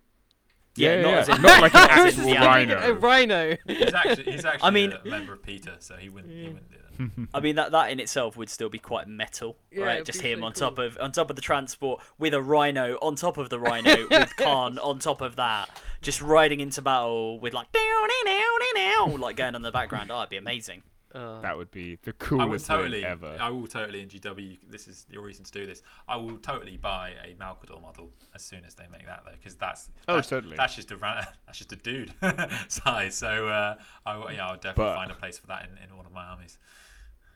Yeah, yeah, not yeah. as in- not like an as in actual the rhino. A rhino. he's actually, he's actually I mean- a member of Peter, so he wouldn't, he wouldn't do that. I mean that that in itself would still be quite metal, Yeah, right? Just him so on cool. top of on top of the transport with a rhino on top of the rhino with Khan on top of that, just riding into battle with like down down down like going on in the background. Oh, it'd be amazing. Uh, That would be the I will coolest totally, thing ever. I will totally in GW. This is your reason to do this. I will totally buy a Malcador model as soon as they make that though, because that's, Oh, that's totally. That's just a ra- that's just a dude size. So uh, I yeah, I'll definitely But- find a place for that in, in one of my armies.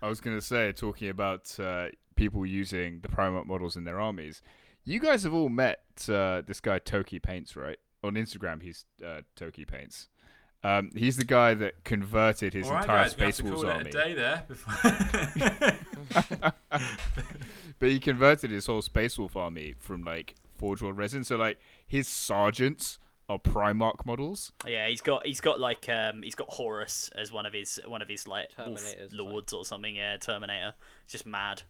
I was going to say, talking about uh, people using the Primarch models in their armies, you guys have all met uh, this guy Toki Paints, right? On Instagram, he's uh, Toki Paints. Um, he's the guy that converted his All right, entire guys, we have Space to Wolves call it army. a day there. Before But he converted his whole Space Wolf army from like Forge World resin. So like his sergeants are Primarch models. Yeah, he's got he's got like um he's got Horus as one of his one of his like wolf like- lords or something. Yeah, Terminator. It's just mad.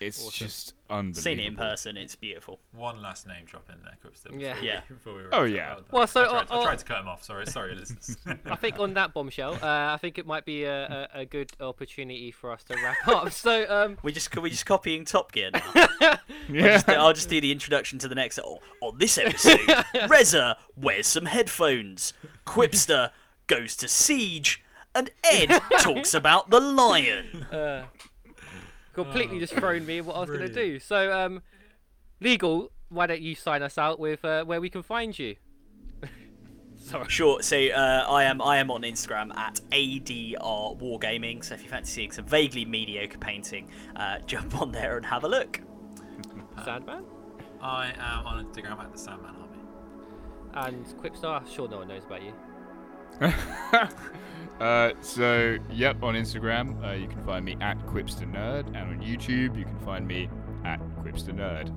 It's Awesome. just unbelievable. Seen it in person, it's beautiful. One last name drop in there, Quipster. before Yeah. Yeah. Before we wrap Oh, yeah. up. Well, so, I tried, uh, I tried to cut him off. Sorry, sorry, listeners. I think on that bombshell, uh, I think it might be a, a, a good opportunity for us to wrap up. So, um, We just we just copying Top Gear now. Yeah. Just- I'll just do the introduction to the next. Oh, on this episode, Rezza wears some headphones. Quipster goes to Siege, and Ed talks about the lion. uh, completely Oh, just thrown me what I was going to do. So, um, legal, why don't you sign us out with uh, where we can find you? Sorry. Sure. So uh, I am I am on Instagram at adr wargaming. So if you fancy seeing some vaguely mediocre painting, uh, jump on there and have a look. Sandman I am on Instagram at the Sandman Army. and Quipster. Sure, no one knows about you. Uh, so, yep, on Instagram, uh, you can find me at Quipster Nerd, and on YouTube, you can find me at Quipster Nerd.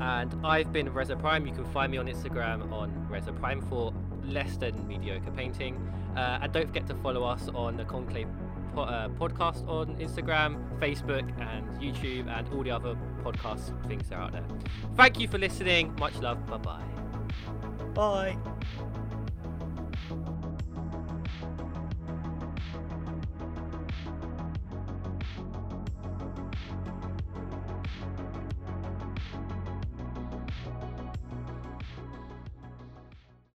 And I've been Rezza Prime. You can find me on Instagram on Rezza Prime for less than mediocre painting. Uh, and don't forget to follow us on the Conclave po- uh, podcast on Instagram, Facebook, and YouTube, and all the other podcast things that are out there. Thank you for listening. Much love. Bye bye. Bye.